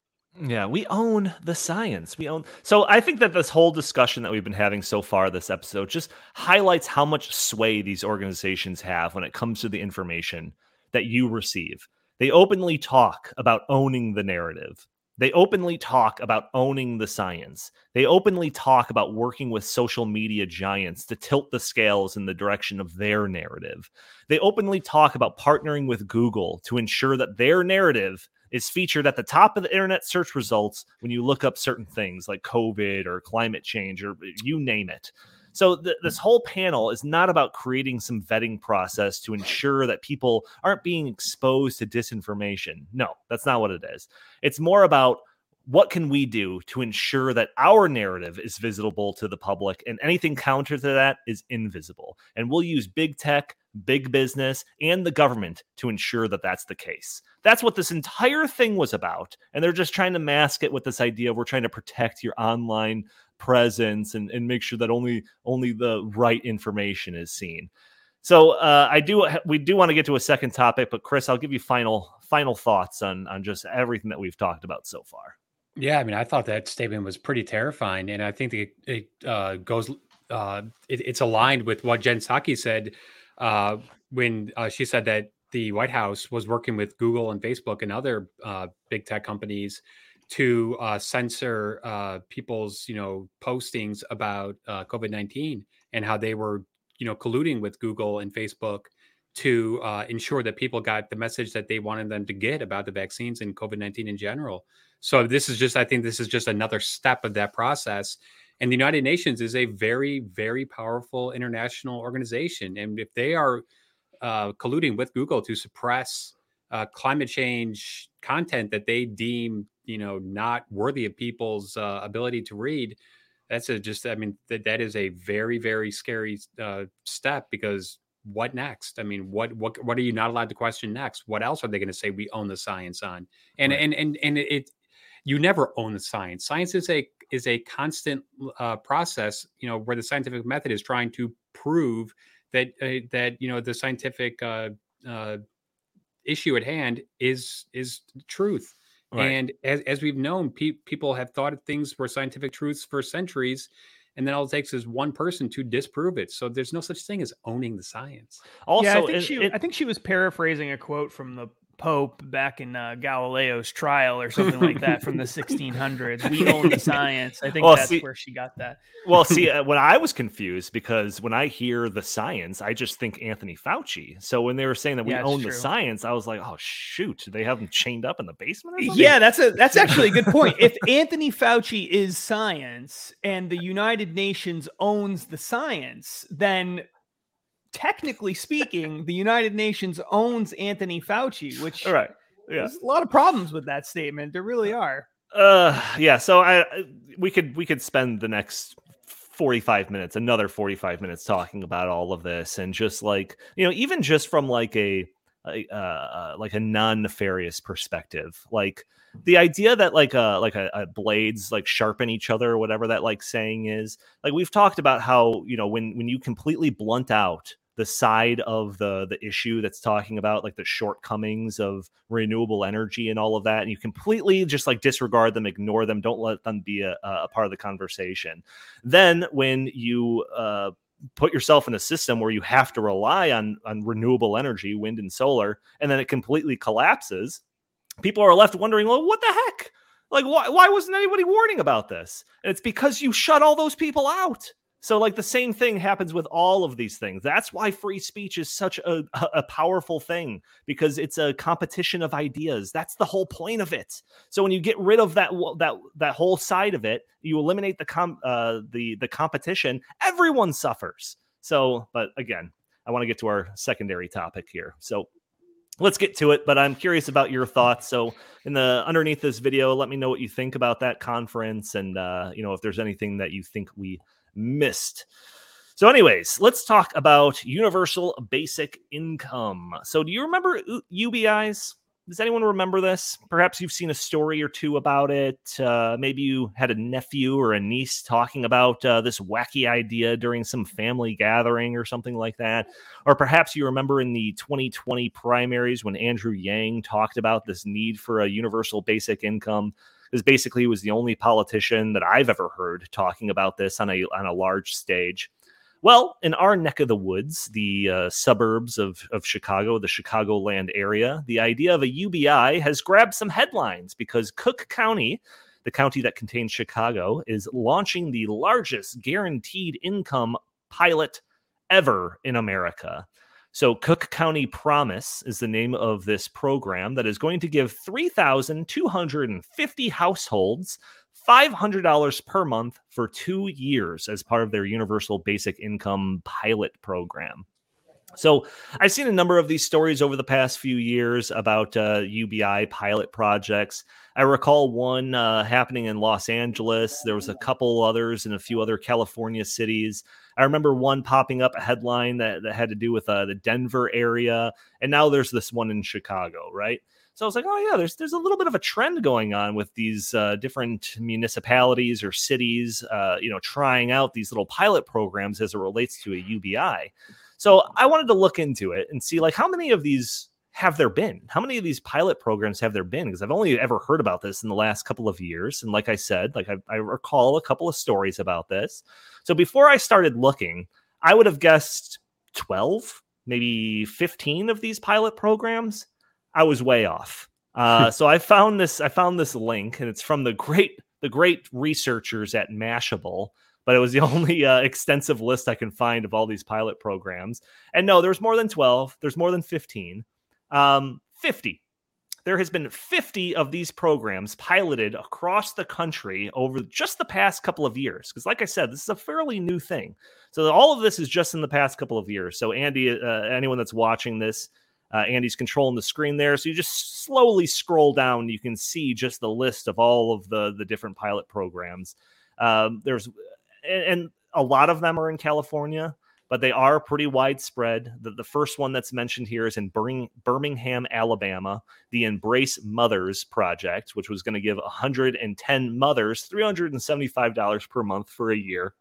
[SPEAKER 1] Yeah, we own the science. We own. So I think that this whole discussion that we've been having so far this episode just highlights how much sway these organizations have when it comes to the information that you receive. They openly talk about owning the narrative. They openly talk about owning the science. They openly talk about working with social media giants to tilt the scales in the direction of their narrative. They openly talk about partnering with Google to ensure that their narrative is featured at the top of the internet search results when you look up certain things like COVID or climate change or you name it. So th- this mm. whole panel is not about creating some vetting process to ensure that people aren't being exposed to disinformation. No, that's not what it is. It's more about what can we do to ensure that our narrative is visible to the public and anything counter to that is invisible. And we'll use big tech big business and the government to ensure that that's the case. That's what this entire thing was about. And they're just trying to mask it with this idea of we're trying to protect your online presence and, and make sure that only only the right information is seen so uh, I do we do want to get to a second topic, but Chris, I'll give you final final thoughts on on just everything that we've talked about so far.
[SPEAKER 3] Yeah, I mean, I thought that statement was pretty terrifying, and I think it, it uh, goes uh, it, it's aligned with what Jen Psaki said uh, when uh, she said that the White House was working with Google and Facebook and other uh, big tech companies to uh, censor uh, people's you know postings about uh, COVID nineteen and how they were you know colluding with Google and Facebook to uh, ensure that people got the message that they wanted them to get about the vaccines and COVID nineteen in general. So this is just I think this is just another step of that process. And the United Nations is a very very powerful international organization, and if they are uh, colluding with Google to suppress uh, climate change content that they deem you know not worthy of people's uh, ability to read that's a just i mean that, that is a very very scary uh, step because what next i mean what what what are you not allowed to question next what else are they going to say we own the science on and right. and and and it you never own the science science is a is a constant uh, process you know where the scientific method is trying to prove that uh, that you know the scientific uh, uh, issue at hand is is truth. Right. And as, as we've known, pe- people have thought things were scientific truths for centuries, and then all it takes is one person to disprove it. So there's no such thing as owning the science.
[SPEAKER 2] Also, yeah, I think it, she it, I think she was paraphrasing a quote from the Pope back in uh, Galileo's trial or something like that from the 1600s. We own the science. I think well, that's see, where she got that.
[SPEAKER 1] well, see, uh, when I was confused because when I hear the science, I just think Anthony Fauci. So when they were saying that we yeah, own the science, I was like, oh shoot, they have them chained up in the basement.
[SPEAKER 2] Yeah, that's a that's actually a good point. if Anthony Fauci is science and the United Nations owns the science, then technically speaking, the United Nations owns Anthony Fauci, which
[SPEAKER 1] All right.
[SPEAKER 2] Yeah. There's a lot of problems with that statement. There really are.
[SPEAKER 1] Uh yeah, so I we could we could spend the next 45 minutes, another 45 minutes talking about all of this and just like, you know, even just from like a, a uh, uh like a non-nefarious perspective. Like the idea that like uh like a, a, blades like sharpen each other or whatever that like saying is like we've talked about how you know when when you completely blunt out the side of the the issue that's talking about like the shortcomings of renewable energy and all of that and you completely just like disregard them ignore them don't let them be a, a part of the conversation. Then when you uh, put yourself in a system where you have to rely on on renewable energy wind and solar and then it completely collapses people are left wondering well what the heck? Like why, why wasn't anybody warning about this? And it's because you shut all those people out so, like the same thing happens with all of these things. That's why free speech is such a, a powerful thing because it's a competition of ideas. That's the whole point of it. So when you get rid of that that that whole side of it, you eliminate the com uh, the the competition. Everyone suffers. So, but again, I want to get to our secondary topic here. So let's get to it but i'm curious about your thoughts so in the underneath this video let me know what you think about that conference and uh, you know if there's anything that you think we missed. So, anyways, let's talk about universal basic income. So, do you remember UBIs? Does anyone remember this? Perhaps you've seen a story or two about it. Uh, maybe you had a nephew or a niece talking about uh, this wacky idea during some family gathering or something like that. Or perhaps you remember in the 2020 primaries when Andrew Yang talked about this need for a universal basic income is basically was the only politician that I've ever heard talking about this on a on a large stage. Well, in our neck of the woods, the uh, suburbs of, of Chicago, the Chicagoland area, the idea of a UBI has grabbed some headlines because Cook County, the county that contains Chicago, is launching the largest guaranteed income pilot ever in America. So, Cook County Promise is the name of this program that is going to give 3,250 households $500 per month for two years as part of their Universal Basic Income pilot program. So, I've seen a number of these stories over the past few years about uh, UBI pilot projects. I recall one uh, happening in Los Angeles. There was a couple others in a few other California cities. I remember one popping up a headline that, that had to do with uh, the Denver area, and now there's this one in Chicago, right? So I was like, oh yeah, there's there's a little bit of a trend going on with these uh, different municipalities or cities, uh, you know, trying out these little pilot programs as it relates to a UBI. So I wanted to look into it and see like how many of these have there been? How many of these pilot programs have there been? Because I've only ever heard about this in the last couple of years. And like I said, like I, I recall a couple of stories about this. So before I started looking, I would have guessed 12, maybe 15 of these pilot programs. I was way off. Uh, so I found this. I found this link, and it's from the great the great researchers at Mashable. But it was the only uh, extensive list I can find of all these pilot programs. And no, there's more than 12. There's more than 15. Um, 50. There has been 50 of these programs piloted across the country over just the past couple of years. Because, like I said, this is a fairly new thing. So, all of this is just in the past couple of years. So, Andy, uh, anyone that's watching this, uh, Andy's controlling the screen there. So, you just slowly scroll down. You can see just the list of all of the, the different pilot programs. Um, there's, and, and a lot of them are in California but they are pretty widespread. The, the first one that's mentioned here is in Birmingham, Alabama, the Embrace Mothers Project, which was going to give 110 mothers $375 per month for a year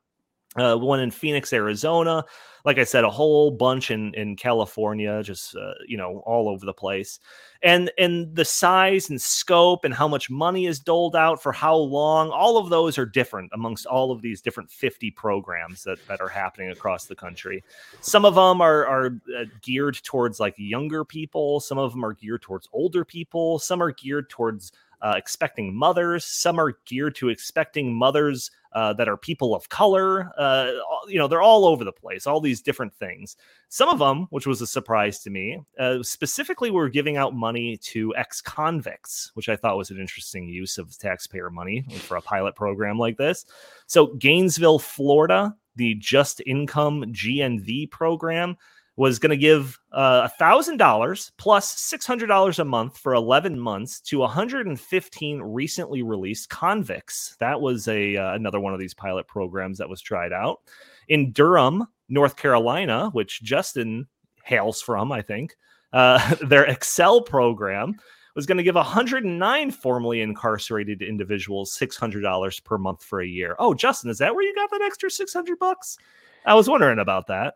[SPEAKER 1] uh, one in Phoenix, Arizona. Like I said, a whole bunch in in California, just uh, you know, all over the place. And and the size and scope and how much money is doled out for how long, all of those are different amongst all of these different 50 programs that that are happening across the country. Some of them are are uh, geared towards like younger people. Some of them are geared towards older people. Some are geared towards uh, expecting mothers. Some are geared to expecting mothers uh, that are people of color. Uh, you know, they're all over the place, all these different things. Some of them, which was a surprise to me, uh, specifically were giving out money to ex convicts, which I thought was an interesting use of taxpayer money for a pilot program like this. So, Gainesville, Florida, the Just Income GNV program was going to give uh, a thousand dollars plus six hundred dollars a month for eleven months to 115 recently released convicts. That was a uh, another one of these pilot programs that was tried out in Durham, North Carolina, which Justin hails from, I think. Uh, their Excel program was going to give 109 formerly incarcerated individuals $600 per month for a year. Oh, Justin, is that where you got that extra 600 bucks? I was wondering about that.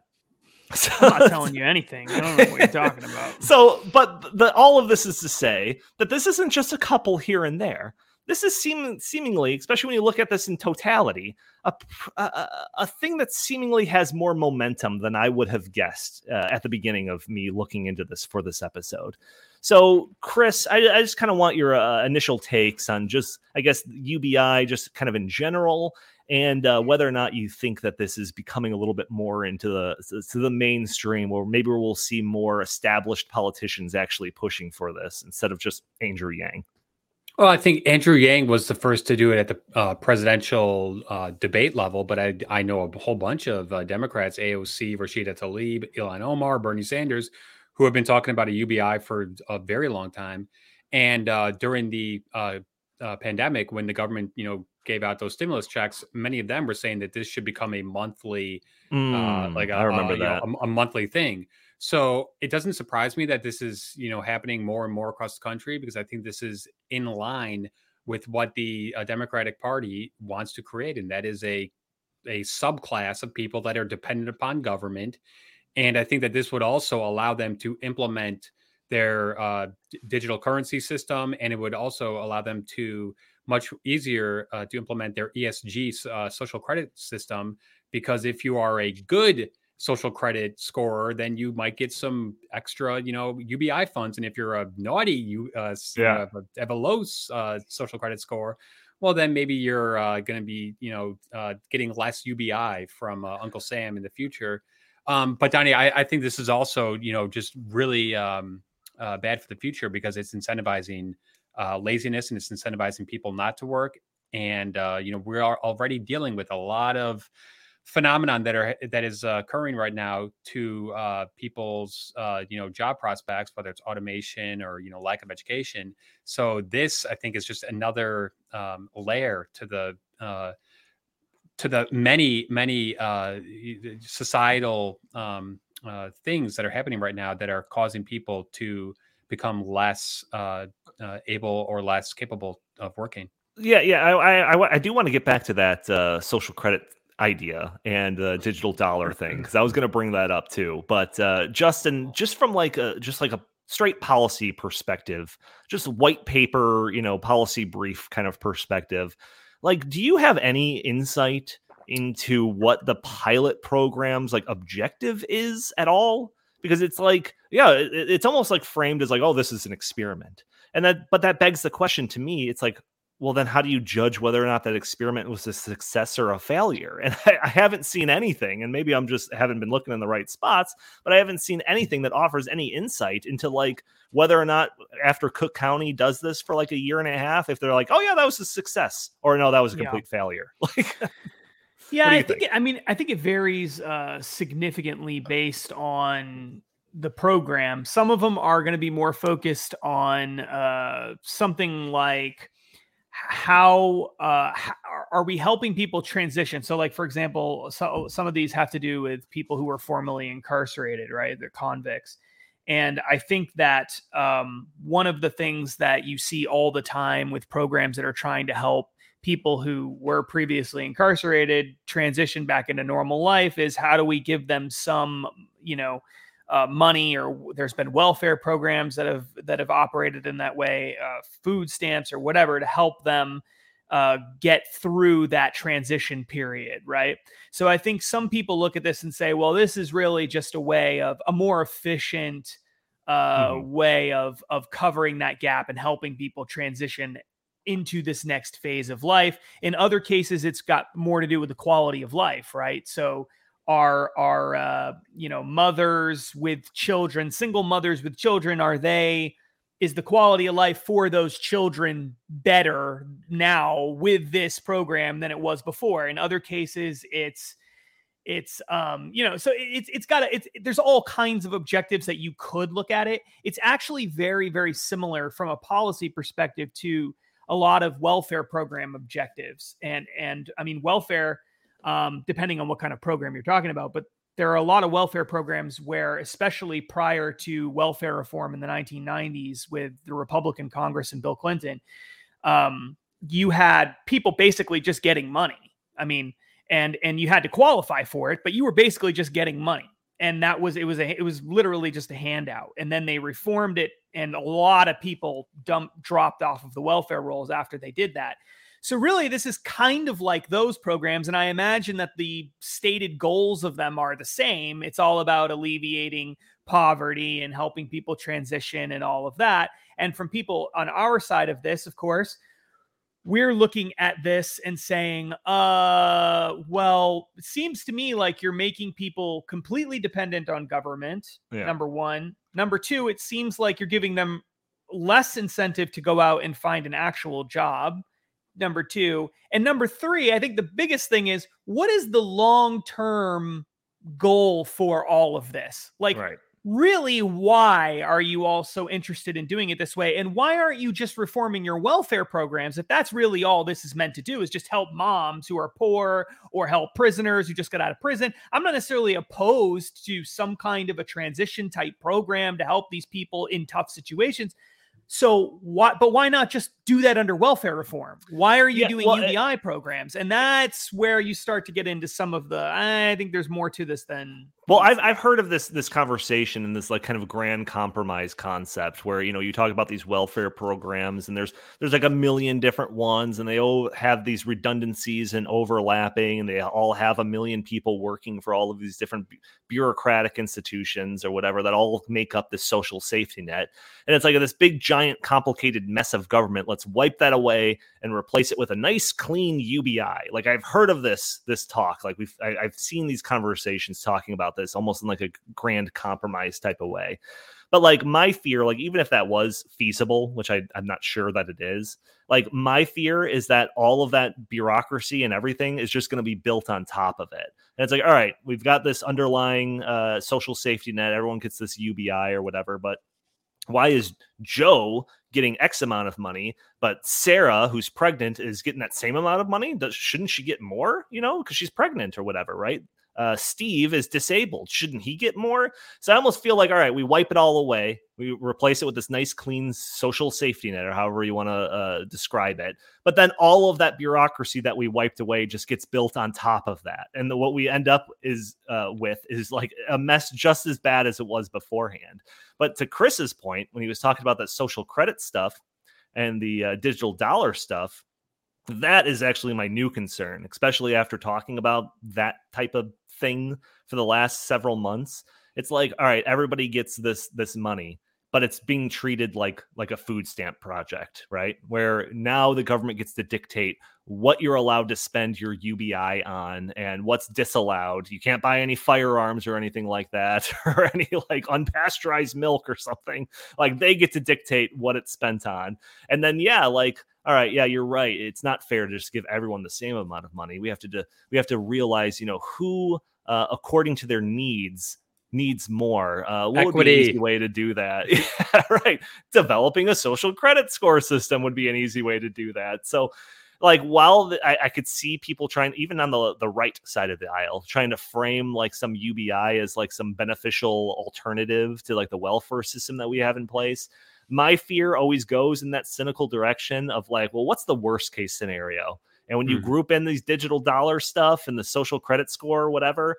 [SPEAKER 2] So, I'm not telling you anything. I don't know what you're talking about.
[SPEAKER 1] So, but the, all of this is to say that this isn't just a couple here and there. This is seem, seemingly, especially when you look at this in totality, a, a, a thing that seemingly has more momentum than I would have guessed uh, at the beginning of me looking into this for this episode. So, Chris, I, I just kind of want your uh, initial takes on just, I guess, UBI, just kind of in general, and uh, whether or not you think that this is becoming a little bit more into the to the mainstream, or maybe we'll see more established politicians actually pushing for this instead of just Andrew Yang.
[SPEAKER 3] Well, I think Andrew Yang was the first to do it at the uh, presidential uh, debate level, but I, I know a whole bunch of uh, Democrats, AOC, Rashida Tlaib, Ilhan Omar, Bernie Sanders, who have been talking about a UBI for a very long time. And uh, during the uh, uh, pandemic, when the government, you know, gave out those stimulus checks, many of them were saying that this should become a monthly, uh, mm, uh, like a, I remember that know, a, a, monthly thing. So it doesn't surprise me that this is you know happening more and more across the country because I think this is in line with what the uh, Democratic Party wants to create, and that is a a subclass of people that are dependent upon government. And I think that this would also allow them to implement their uh, d- digital currency system, and it would also allow them to much easier uh, to implement their ESG uh, social credit system because if you are a good social credit scorer, then you might get some extra, you know, UBI funds. And if you're a naughty, you uh, yeah. have, a, have a low uh, social credit score, well, then maybe you're uh, going to be, you know, uh, getting less UBI from uh, Uncle Sam in the future. Um, but Donnie, I, I, think this is also, you know, just really um, uh, bad for the future because it's incentivizing uh, laziness and it's incentivizing people not to work. And uh, you know we are already dealing with a lot of phenomenon that are that is uh, occurring right now to uh, people's uh, you know job prospects, whether it's automation or you know lack of education. So this, I think, is just another um, layer to the uh, to the many many uh, societal um, things that are happening right now that are causing people to become less uh, able or less capable of working.
[SPEAKER 1] Yeah, yeah, I, I, I do want to get back to that uh, social credit idea and the digital dollar thing because I was going to bring that up too. But uh, Justin, just from like a just like a straight policy perspective, just white paper, you know, policy brief kind of perspective, like, do you have any insight into what the pilot program's like objective is at all? Because it's like, yeah, it, it's almost like framed as like, oh, this is an experiment. And that, but that begs the question to me. It's like, well, then how do you judge whether or not that experiment was a success or a failure? And I, I, haven't seen anything, and maybe I'm just haven't been looking in the right spots, but I haven't seen anything that offers any insight into like whether or not after Cook County does this for like a year and a half, if they're like, oh yeah, that was a success, or no, that was a complete yeah. failure. Like,
[SPEAKER 2] yeah, I think, think? It, I mean, I think it varies uh, significantly based on the program. Some of them are going to be more focused on uh, something like how uh, are we helping people transition? So, like for example, so, some of these have to do with people who were formerly incarcerated, right? They're convicts, and I think that um, one of the things that you see all the time with programs that are trying to help people who were previously incarcerated transition back into normal life is how do we give them some, you know, uh, money or there's been welfare programs that have that have operated in that way uh, food stamps or whatever to help them uh, get through that transition period right? So i think some people look at this and say well this is really just a way of a more efficient uh, mm-hmm. way of of covering that gap and helping people transition into this next phase of life. In other cases it's got more to do with the quality of life right? So are are uh, you know mothers with children single mothers with children are they is the quality of life for those children better now with this program than it was before? In other cases it's it's um you know so it's it's got it's there's all kinds of objectives that you could look at it. It's actually very very similar from a policy perspective to a lot of welfare program objectives. And and i mean welfare um, depending on what kind of program you're talking about. But there are a lot of welfare programs where, especially prior to welfare reform in the 1990s with the Republican Congress and Bill Clinton, um, you had people basically just getting money. I mean, and and you had to qualify for it, but you were basically just getting money. And that was it was a it was literally just a handout. And then they reformed it, and a lot of people dumped dropped off of the welfare rolls after they did that. So, really, this is kind of like those programs. And I imagine that the stated goals of them are the same. It's all about alleviating poverty and helping people transition and all of that. And from people on our side of this, of course, we're looking at this and saying, uh, well, it seems to me like you're making people completely dependent on government. Yeah. Number one. Number two, it seems like you're giving them less incentive to go out and find an actual job number two. And number three, I think the biggest thing is what is the long term goal for all of this? Like, right. really, why are you all so interested in doing it this way? And why aren't you just reforming your welfare programs if that's really all this is meant to do is just help moms who are poor or help prisoners who just got out of prison? I'm not necessarily opposed to some kind of a transition type program to help these people in tough situations. So why but why not just do that under welfare reform? Why are you yeah, doing well, uh, UBI programs? And that's where you start to get into some of the I think there's more to this than
[SPEAKER 1] well, I've I've heard of this this conversation and this like kind of grand compromise concept where you know you talk about these welfare programs and there's there's like a million different ones and they all have these redundancies and overlapping and they all have a million people working for all of these different bureaucratic institutions or whatever that all make up this social safety net and it's like this big giant complicated mess of government. Let's wipe that away and replace it with a nice clean UBI. Like I've heard of this this talk. Like we've I, I've seen these conversations talking about about this almost in like a grand compromise type of way. But like my fear, like even if that was feasible, which I, I'm not sure that it is, like my fear is that all of that bureaucracy and everything is just going to be built on top of it. And it's like, all right, we've got this underlying uh, social safety net. Everyone gets this UBI or whatever, but why is Joe getting X amount of money, but Sarah, who's pregnant, is getting that same amount of money? Does, shouldn't she get more? You know, because she's pregnant or whatever, right? Uh, Steve is disabled. Shouldn't he get more? So I almost feel like, all right, we wipe it all away. We replace it with this nice, clean social safety net, or however you want to uh, describe it. But then all of that bureaucracy that we wiped away just gets built on top of that. And the, what we end up is uh, with is like a mess just as bad as it was beforehand. But to Chris's point, when he was talking about that social credit stuff and the uh, digital dollar stuff, that is actually my new concern, especially after talking about that type of thing for the last several months. It's like, all right, everybody gets this this money, but it's being treated like like a food stamp project, right? Where now the government gets to dictate what you're allowed to spend your UBI on and what's disallowed. You can't buy any firearms or anything like that, or any like unpasteurized milk or something. Like they get to dictate what it's spent on. And then yeah, like all right, yeah, you're right. It's not fair to just give everyone the same amount of money. We have to do, we have to realize, you know, who uh, according to their needs needs more. Uh, what Equity. would be an easy way to do that? yeah, right. Developing a social credit score system would be an easy way to do that. So like while the, I, I, could see people trying even on the the right side of the aisle trying to frame like some ubi as like some beneficial alternative to like the welfare system that we have in place my fear always goes in that cynical direction of like well what's the worst case scenario and when you mm. group in these digital dollar stuff and the social credit score or whatever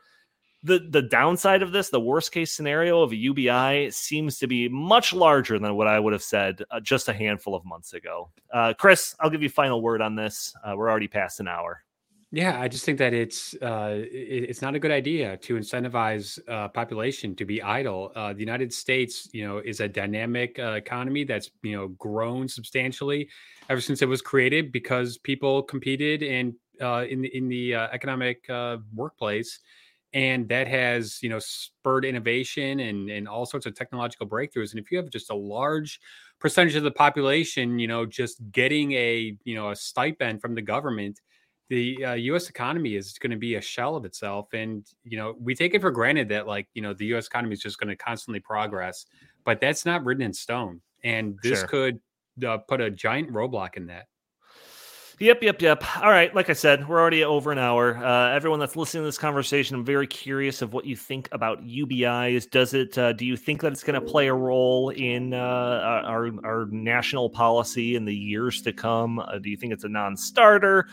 [SPEAKER 1] the the downside of this, the worst case scenario of a UBI, seems to be much larger than what I would have said uh, just a handful of months ago. Uh, Chris, I'll give you final word on this. Uh, we're already past an hour.
[SPEAKER 3] Yeah, I just think that it's uh, it's not a good idea to incentivize uh, population to be idle. Uh, the United States, you know, is a dynamic economy that's you know grown substantially ever since it was created because people competed in uh, in the in the economic workplace and that has you know spurred innovation and and all sorts of technological breakthroughs and if you have just a large percentage of the population you know just getting a you know a stipend from the government the uh, us economy is going to be a shell of itself and you know we take it for granted that like you know the us economy is just going to constantly progress but that's not written in stone and this sure. could uh, put a giant roadblock in that
[SPEAKER 1] Yep, yep, yep. All right. Like I said, we're already over an hour. Uh, everyone that's listening to this conversation, I'm very curious of what you think about UBIs. Does it? Uh, do you think that it's going to play a role in uh, our our national policy in the years to come? Uh, do you think it's a non-starter?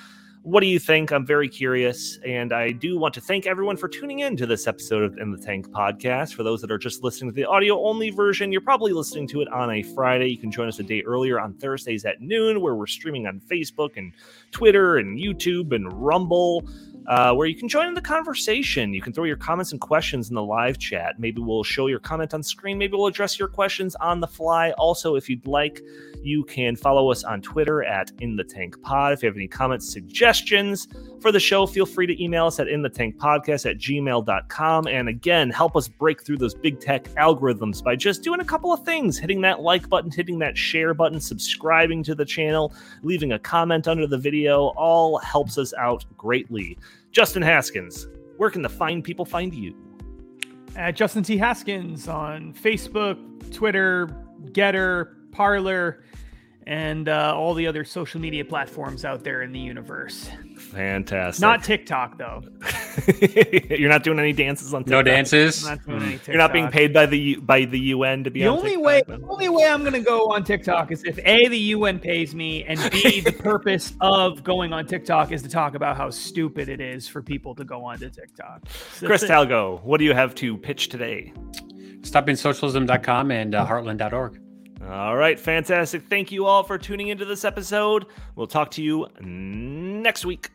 [SPEAKER 1] What do you think? I'm very curious. And I do want to thank everyone for tuning in to this episode of In the Tank podcast. For those that are just listening to the audio only version, you're probably listening to it on a Friday. You can join us a day earlier on Thursdays at noon, where we're streaming on Facebook and Twitter and YouTube and Rumble uh, where you can join in the conversation. You can throw your comments and questions in the live chat. Maybe we'll show your comment on screen. Maybe we'll address your questions on the fly. Also, if you'd like, you can follow us on Twitter at In the Tank Pod. If you have any comments, suggestions for the show, feel free to email us at In the Tank Podcast at gmail.com. And again, help us break through those big tech algorithms by just doing a couple of things hitting that like button, hitting that share button, subscribing to the channel, leaving a comment under the video. All helps us out greatly. Justin Haskins, where can the fine people find you?
[SPEAKER 2] At Justin T. Haskins on Facebook, Twitter, Gettr, Parler, and uh, all the other social media platforms out there in the universe.
[SPEAKER 1] Fantastic.
[SPEAKER 2] Not TikTok though.
[SPEAKER 1] You're not doing any dances on TikTok.
[SPEAKER 3] No dances.
[SPEAKER 2] Not mm.
[SPEAKER 1] You're not being paid by the by the UN to be
[SPEAKER 2] the only
[SPEAKER 1] TikTok,
[SPEAKER 2] way. The only way I'm going to go on TikTok is if a the UN pays me, and b the purpose of going on TikTok is to talk about how stupid it is for people to go onto TikTok.
[SPEAKER 1] So Chris Talgo, what do you have to pitch today?
[SPEAKER 3] StoppingSocialism.com and uh, Heartland.org.
[SPEAKER 1] All right, fantastic. Thank you all for tuning into this episode. We'll talk to you next week.